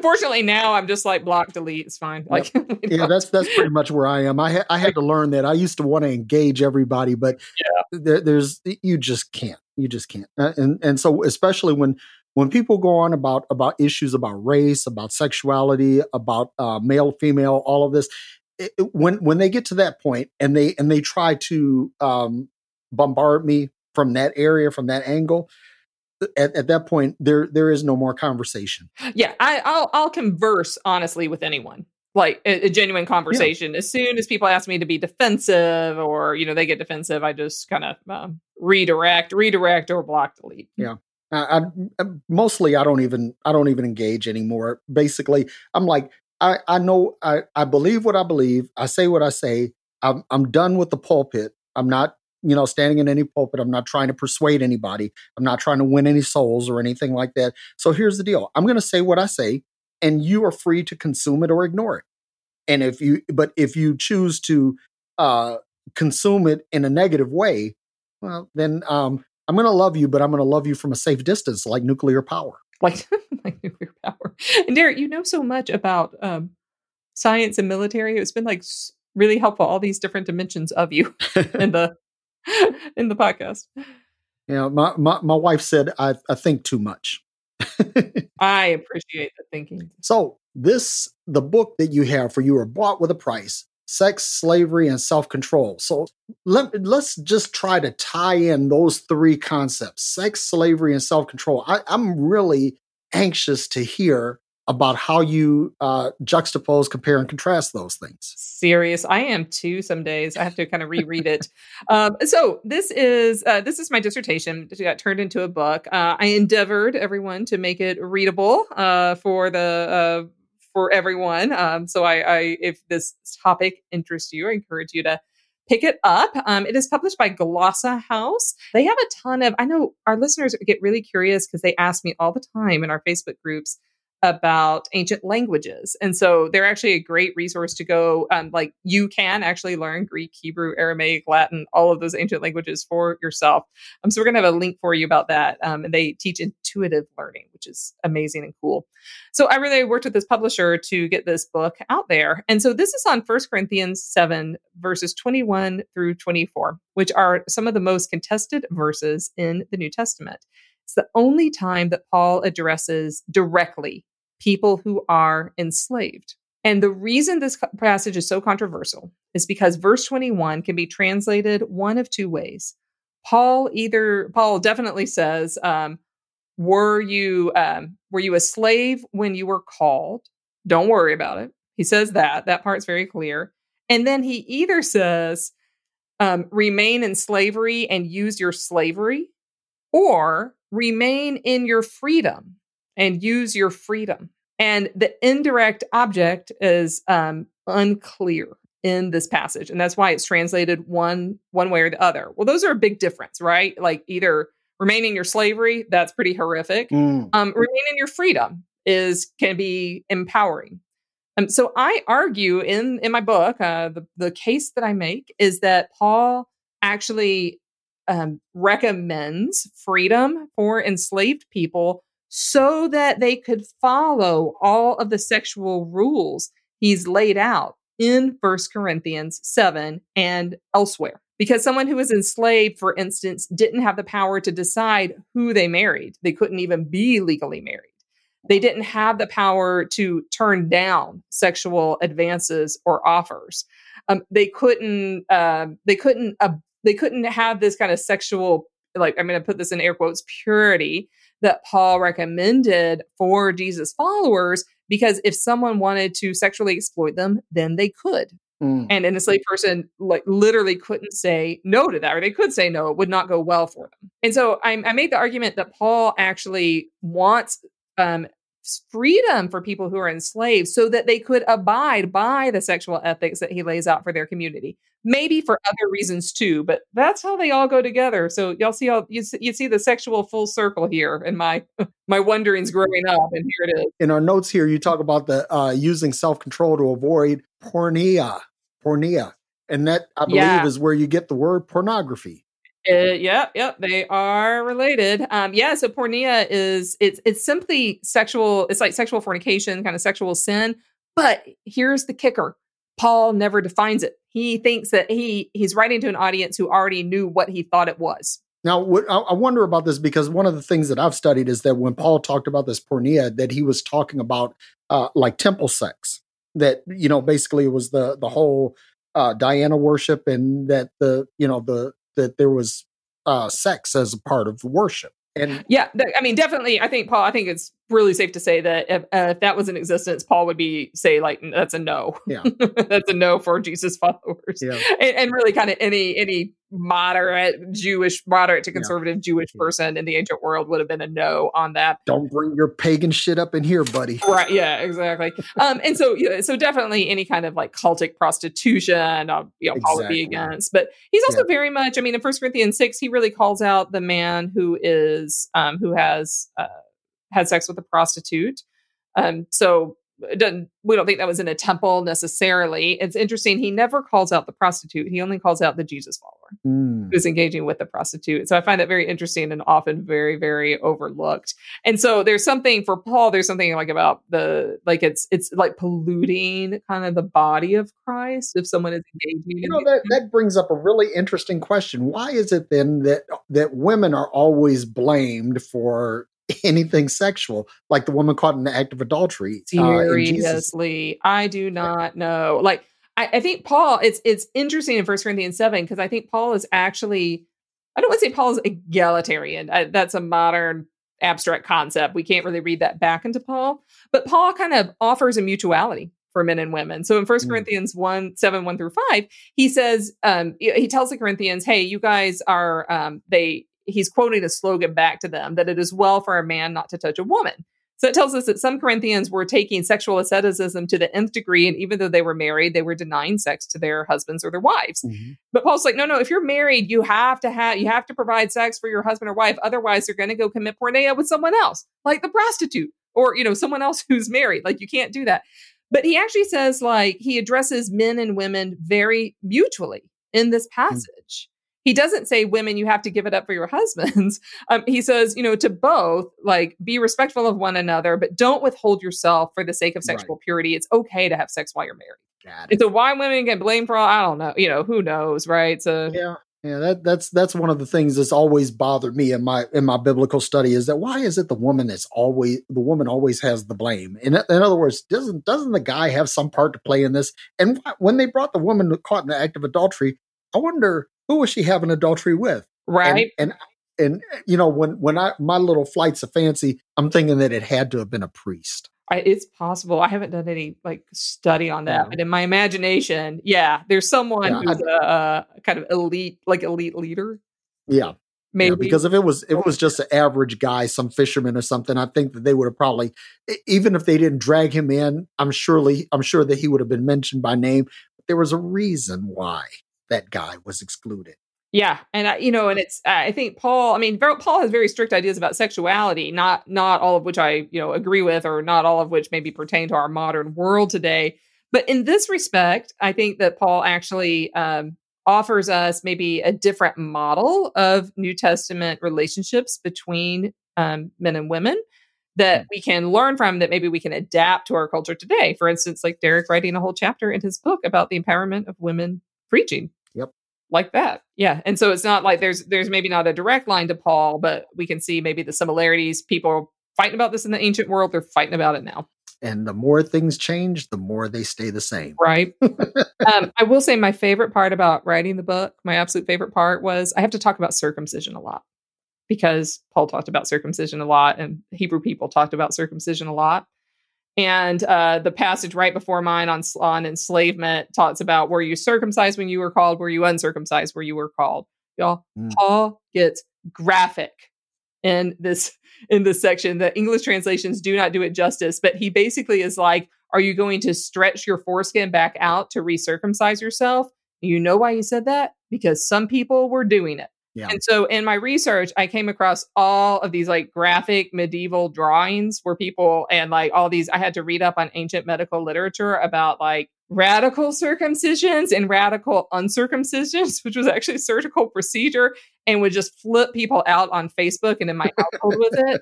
Fortunately, now I'm just like block delete. It's fine. Like, yeah, that's that's pretty much where I am. I ha- I had to learn that. I used to want to engage everybody, but yeah. there, there's you just can't. You just can't. And and so especially when when people go on about about issues about race, about sexuality, about uh, male, female, all of this, it, when when they get to that point and they and they try to um, bombard me from that area, from that angle, at, at, that point there there is no more conversation yeah I, will I'll converse honestly with anyone like a, a genuine conversation. Yeah. as soon as people ask me to be defensive or you know they get defensive i just kind of um, redirect redirect or block delete. Yeah. I, I, mostly i don't even i don't even engage anymore. Basically i'm like i i know i i believe what i believe. I say what i say. I'm i'm done with the pulpit. I'm not you know, standing in any pulpit. I'm not trying to persuade anybody. I'm not trying to win any souls or anything like that. So here's the deal. I'm going to say what I say, and you are free to consume it or ignore it. And if you, but if you choose to uh, consume it in a negative way, well, then um, I'm going to love you, but I'm going to love you from a safe distance, like nuclear power. Like, like nuclear power. And Derrick, you know so much about um, science and military. It's been like really helpful. All these different dimensions of you in the in the podcast. Yeah, my, my, my wife said I, I think too much. I appreciate the thinking. So this the book that you have for you are bought with a price sex slavery and self-control so let, let's just try to tie in those three concepts sex slavery and self-control I, i'm really anxious to hear about how you uh, juxtapose, compare, and contrast those things. Serious, I am too. Some days I have to kind of reread it. Um, so this is uh, this is my dissertation. It got turned into a book. Uh, I endeavored everyone to make it readable uh, for the uh, for everyone. Um, so I, I, if this topic interests you, I encourage you to pick it up. Um, it is published by GlossaHouse. They have a ton of. I know our listeners get really curious because they ask me all the time in our Facebook groups about ancient languages. And so they're actually a great resource to go. Um, like you can actually learn Greek, Hebrew, Aramaic, Latin, all of those ancient languages for yourself. Um, so we're going to have a link for you about that. Um, and they teach intuitive learning, which is amazing and cool. So I really worked with this publisher to get this book out there. And so this is on First Corinthians 7, verses 21 through 24, which are some of the most contested verses in the New Testament. It's the only time that Paul addresses directly people who are enslaved. And the reason this passage is so controversial is because verse 21 can be translated one of two ways. Paul either Paul definitely says, um, "Were you um, were you a slave when you were called? Don't worry about it." He says that that part's very clear. And then he either says, um, "Remain in slavery and use your slavery or remain in your freedom and use your freedom. And the indirect object is um, unclear in this passage, and that's why it's translated one one way or the other. Well, those are a big difference, right? Like either remaining your slavery, that's pretty horrific. Mm. Um, remaining your freedom is can be empowering. Um, so I argue in in my book, uh, the the case that I make is that Paul actually um, recommends freedom for enslaved people so that they could follow all of the sexual rules he's laid out in First Corinthians 7 and elsewhere. Because someone who was enslaved, for instance, didn't have the power to decide who they married. They couldn't even be legally married. They didn't have the power to turn down sexual advances or offers. Um, they couldn't. Uh, they couldn't. Uh, they couldn't have this kind of sexual. Like I'm going to put this in air quotes purity that Paul recommended for Jesus followers because if someone wanted to sexually exploit them, then they could. Mm. And an enslaved person like literally couldn't say no to that, or they could say no, it would not go well for them. And so I, I made the argument that Paul actually wants um, freedom for people who are enslaved so that they could abide by the sexual ethics that he lays out for their community. Maybe for other reasons too, but that's how they all go together. So y'all see all you, see- you see the sexual full circle here in my my wonderings growing up, and here it is. In our notes here, you talk about the uh, using self control to avoid porneia, porneia, and that I believe Yeah. is where you get the word pornography. Uh, yep, yep, they are related. Um, yeah, so porneia is it's it's simply sexual. It's like sexual fornication, kind of sexual sin. But here's the kicker: Paul never defines it. He thinks that he he's writing to an audience who already knew what he thought it was. Now, what, I, I wonder about this because one of the things that I've studied is that when Paul talked about this porneia, that he was talking about uh, like temple sex. That you know, basically, it was the the whole uh, Diana worship, and that the you know the that there was uh, sex as a part of worship. And Yeah, th- I mean, definitely. I think Paul. I think it's really safe to say that if, uh, if that was in existence, Paul would be say like that's a no. Yeah. that's a no for Jesus followers. yeah, and, and really kind of any any moderate Jewish, moderate to Yeah. conservative Jewish person in the ancient world would have been a no on that. don't bring your pagan shit up in here, buddy. Right? Yeah, exactly. um, and so yeah, so definitely any kind of like cultic prostitution, uh, you know, Paul would be Exactly. against. But he's also very much. I mean, in First Corinthians six, he really calls out the man who is um, who has uh, had sex with a prostitute. Um, so it doesn't we don't think that was in a temple necessarily. It's interesting. He never calls out the prostitute. He only calls out the Jesus follower Mm. who's engaging with the prostitute. So I find that very interesting and often very, very overlooked. And so there's something for Paul, there's something like about the like it's it's like polluting kind of the body of Christ if someone is engaging You know that that brings up a really interesting question. Why is it then that that women are always blamed for anything sexual, like the woman caught in the act of adultery? uh, seriously. I do not know. Like I, I think Paul, it's it's interesting in First Corinthians seven because I think Paul is actually, I don't want to say Paul is egalitarian. I, that's a modern abstract concept. We can't really read that back into Paul, but Paul kind of offers a mutuality for men and women. So in First Mm. Corinthians one seven one through five, he says um, he he tells the Corinthians, "Hey, you guys are um, they." He's quoting a slogan back to them that it is well for a man not to touch a woman. So it tells us that some Corinthians were taking sexual asceticism to the nth degree, and even though they were married, they were denying sex to their husbands or their wives. Mhm. But Paul's like, no, no, if you're married, you have to have you have to provide sex for your husband or wife. Otherwise, they're going to go commit porneia with someone else, like the prostitute or you know someone else who's married. Like you can't do that. But he actually says like he addresses men and women very mutually in this passage. He doesn't say women you have to give it up for your husbands. Um, he says, you know, to both, like be respectful of one another, but don't withhold yourself for the sake of Right. sexual purity. It's okay to have sex while you're married. Got it. And so why women get blamed for all, I don't know. You know, who knows, right? So Yeah. Yeah, that, that's that's one of the things that's always bothered me in my in my biblical study is that why is it the woman that's always the woman always has the blame? In, in other words, doesn't doesn't the guy have some part to play in this? And when they brought the woman caught in the act of adultery, I wonder who was she having adultery with? Right. And, and you know when when I my little flights of fancy, I'm thinking that it had to have been a priest. I, it's possible. I haven't done any like study on that, Yeah. but in my imagination, yeah, there's someone Yeah, who's a, a kind of elite, like elite leader. Yeah, maybe Yeah, because if it was if it was just an average guy, some fisherman or something, I think that they would have probably even if they didn't drag him in, I'm surely I'm sure that he would have been mentioned by name. But there was a reason why that guy was excluded. Yeah, and I, you know, and it's I think Paul. I mean, Paul has very strict ideas about sexuality, not not all of which I you know agree with, or not all of which maybe pertain to our modern world today. But in this respect, I think that Paul actually um, offers us maybe a different model of New Testament relationships between um, men and women that we can learn from that maybe we can adapt to our culture today. For instance, like Derrick writing a whole chapter in his book about the empowerment of women preaching. Like that. Yeah. And so it's not like there's there's maybe not a direct line to Paul, but we can see maybe the similarities. People are fighting about this in the ancient world, they're fighting about it now. And the more things change, the more they stay the same. Right. um, I will say my favorite part about writing the book, my absolute favorite part was I have to talk about circumcision a lot because Paul talked about circumcision a lot and Hebrew people talked about circumcision a lot. And uh, the passage right before mine on, on enslavement talks about were you circumcised when you were called? Were you uncircumcised where you were called? Y'all, Mm. Paul gets graphic in this in this section. The English translations do not do it justice, but he basically is like, Are you going to stretch your foreskin back out to recircumcise yourself? You know why he said that? Because some people were doing it. Yeah. And so in my research, I came across all of these like graphic medieval drawings where people and like all these, I had to read up on ancient medical literature about like radical circumcisions and radical uncircumcisions, which was actually a surgical procedure and would just flip people out on Facebook and in my household with it.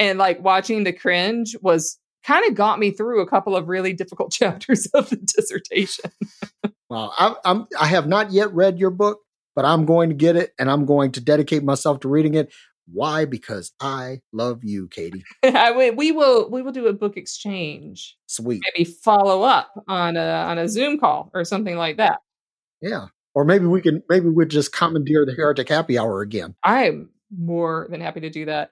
And like watching the cringe was kind of got me through a couple of really difficult chapters of the dissertation. Well, I, I'm I have not yet read your book, but I'm going to get it and I'm going to dedicate myself to reading it. Why? Because I love you, Katy. I, we, we will we will do a book exchange. Sweet. Maybe follow up on a on a Zoom call or something like that. Yeah. Or maybe we can maybe we'd just commandeer the heretic happy hour again. I'm more than happy to do that.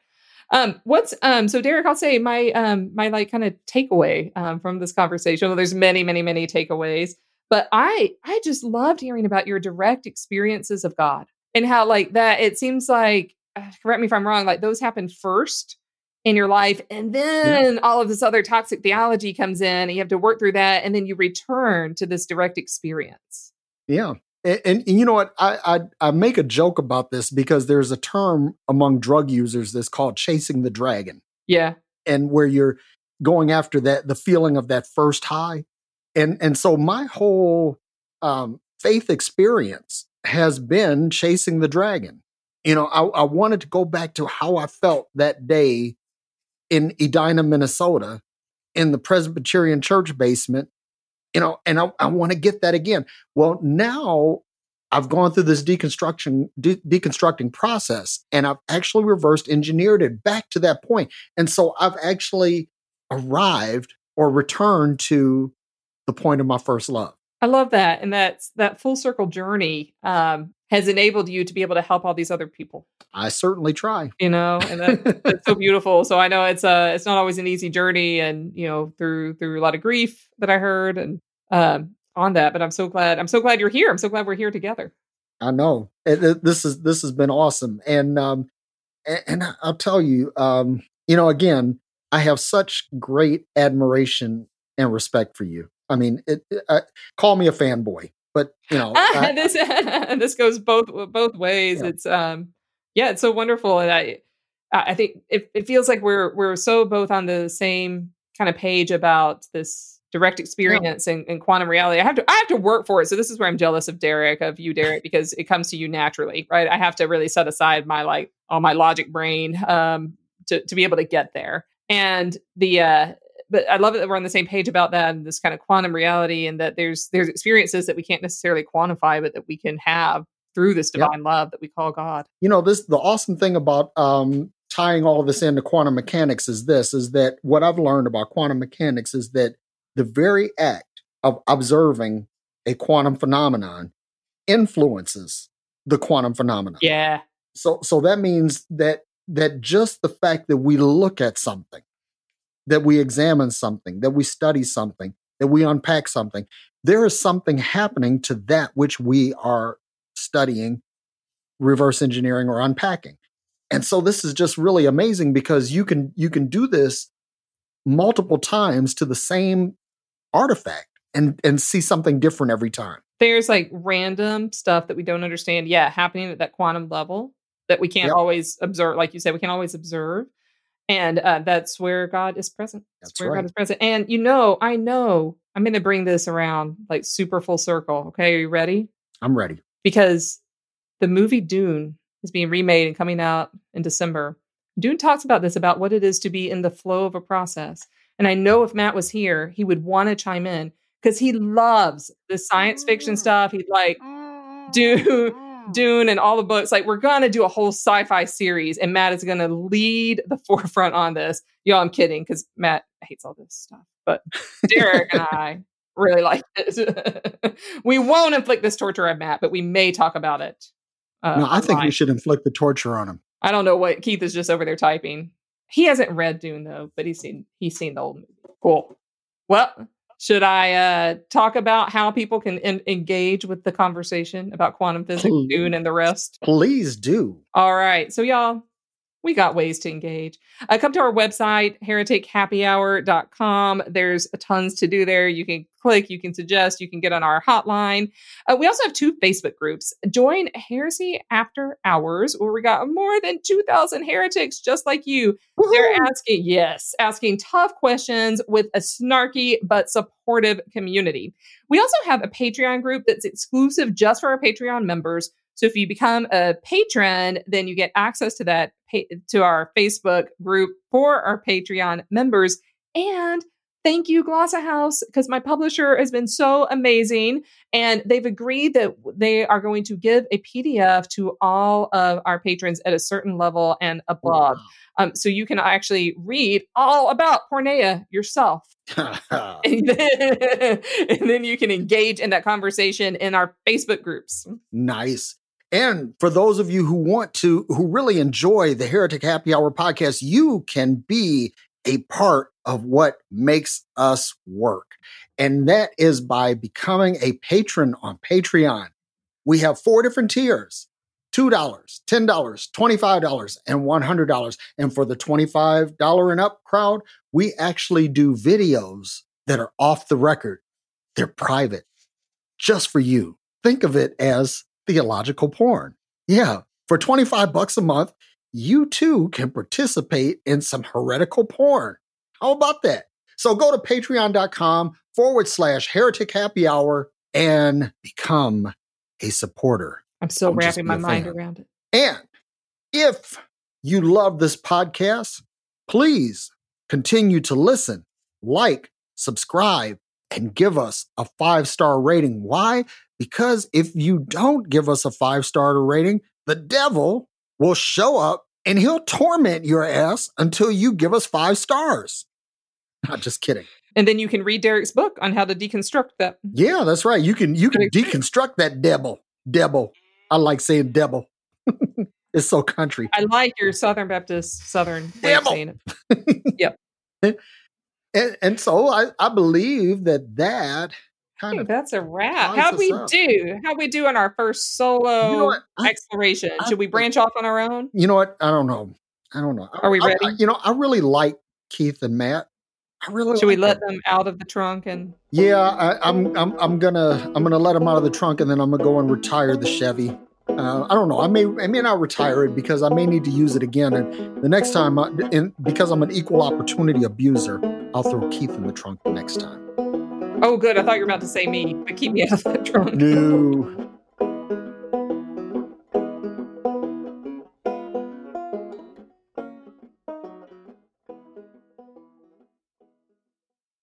Um, what's um so Derrick, I'll say my um my like kind of takeaway um from this conversation. Well, there's many, many, many takeaways, but I I just loved hearing about your direct experiences of God and how like that it seems like uh, correct me if I'm wrong, like those happen first in your life and then all of this other toxic theology comes in and you have to work through that and then you return to this direct experience. Yeah. And, and, and you know what? I, I I make a joke about this because there's a term among drug users that's called chasing the dragon. Yeah. and where you're going after that the feeling of that first high and and so my whole um faith experience has been chasing the dragon you know i, I wanted to go back to how i felt that day in edina minnesota in the presbyterian church basement you know and i, I want to get that again well now I've gone through this deconstruction de- deconstructing process and I've actually reversed engineered it back to that point. And so I've actually arrived or returned to the point of my first love. I love that. And that's that full circle journey um, has enabled you to be able to help all these other people, I certainly try. you know, and that, that's so beautiful. So I know it's uh it's not always an easy journey and you know, through through a lot of grief that I heard and um on that, but I'm so glad I'm so glad you're here. I'm so glad we're here together. I know It- it- this is this has been awesome, and um, and, and I'll tell you, um, you know, again, I have such great admiration and respect for you. I mean, it, uh, call me a fanboy, but you know, I- this this goes both both ways. Yeah. It's um yeah, it's so wonderful, and I I think it, it feels like we're we're so both on the same kind of page about this direct experience and, and quantum reality. I have to I have to work for it. So this is where I'm jealous of Derrick, of you, Derrick, because it comes to you naturally, right? I have to really set aside my like all my logic brain um to to be able to get there. And the uh but I love it that we're on the same page about that and this kind of quantum reality and that there's there's experiences that we can't necessarily quantify, but that we can have through this Yep. divine love that we call God. you know this the awesome thing about um tying all of this into quantum mechanics is this is that what i've learned about quantum mechanics is that the very act of observing a quantum phenomenon influences the quantum phenomenon Yeah. so so that means that that just the fact that we look at something that we examine something that we study something that we unpack something there is something happening to that which we are studying reverse engineering or unpacking. And so this is just really amazing because you can you can do this multiple times to the same artifact and and see something different every time. There's like random stuff that we don't understand, yeah, happening at that quantum level that we can't Yep. always observe. Like you said, we can't always observe, and uh, that's where God is present. That's where right. God is present. And you know, I know I'm going to bring this around like super full circle. Okay, are you ready? I'm ready. Because the movie Dune is being remade and coming out in December. Dune talks about this about what it is to be in the flow of a process. And I know if Matt was here, he would want to chime in because he loves the science fiction mm. stuff. He'd like mm, mm, Dune, Dune, and all the books. Like we're gonna do a whole sci-fi series, and Matt is gonna lead the forefront on this. Y'all, I'm kidding because Matt hates all this stuff, but Derrick and I really like it. we won't inflict this torture on Matt, but we may talk about it. Uh, no, I think online. we should inflict the torture on him. I don't know what Keith is just over there typing. He hasn't read Dune though, but he's seen he's seen the old movie. Cool. Well, should I uh, talk about how people can en- engage with the conversation about quantum physics, Dune, and the rest? Please do. All right. So, y'all, we got ways to engage. Uh, come to our website, heretichappyhour.com. There's tons to do there. You can click, you can suggest, you can get on our hotline. Uh, we also have two Facebook groups. Join Heresy After Hours, where we got more than 2,000 heretics just like you. They're asking, yes, asking tough questions with a snarky but supportive community. We also have a Patreon group that's exclusive just for our Patreon members. So if you become a patron, then you get access to that to our Facebook group for our Patreon members. And thank you, GlossaHouse, because my publisher has been so amazing, and they've agreed that they are going to give a PDF to all of our patrons at a certain level and above. Um, so you can actually read all about porneia yourself. And then, and then you can engage in that conversation in our Facebook groups. nice. And for those of you who want to, who really enjoy the Heretic Happy Hour podcast, you can be a part of what makes us work. And that is by becoming a patron on Patreon. We have four different tiers. $2, $10, $25, and $100. And for the $25 and up crowd, we actually do videos that are off the record. They're private, just for you. Think of it as theological porn. Yeah, for 25 bucks a month, you too can participate in some heretical porn. How about that? So go to patreon.com forward slash heretic happy hour and become a supporter. I'm still I'm wrapping my mind fan. around it. And if you love this podcast, please continue to listen, like, subscribe, and give us a five star rating. Why? Because if you don't give us a five star rating, the devil will show up and he'll torment your ass until you give us five stars. Not just kidding. And then you can read Derrick's book on how to deconstruct that. Yeah, that's right. You can you can deconstruct that devil. Devil. I like saying devil. it's so country. I like your Southern Baptist Southern way of Devil. saying it. And, and so I, I believe that that kind of that's a wrap. How'd we up. do? How'd we do on our first solo you know I, exploration? I Should we branch off on our own? you know what I don't know I don't know Are we I- I- ready? you know I really like Keith and Matt I really Should we let them. them out of the trunk and yeah I, I'm I'm I'm gonna I'm gonna let them out of the trunk and then I'm gonna go and retire the Chevy uh, I don't know I may I may not retire it because I may need to use it again and the next time I, and because I'm an equal opportunity abuser I'll throw Keith in the trunk the next time Oh good, I thought you were about to say me, but keep me out of that trunk. no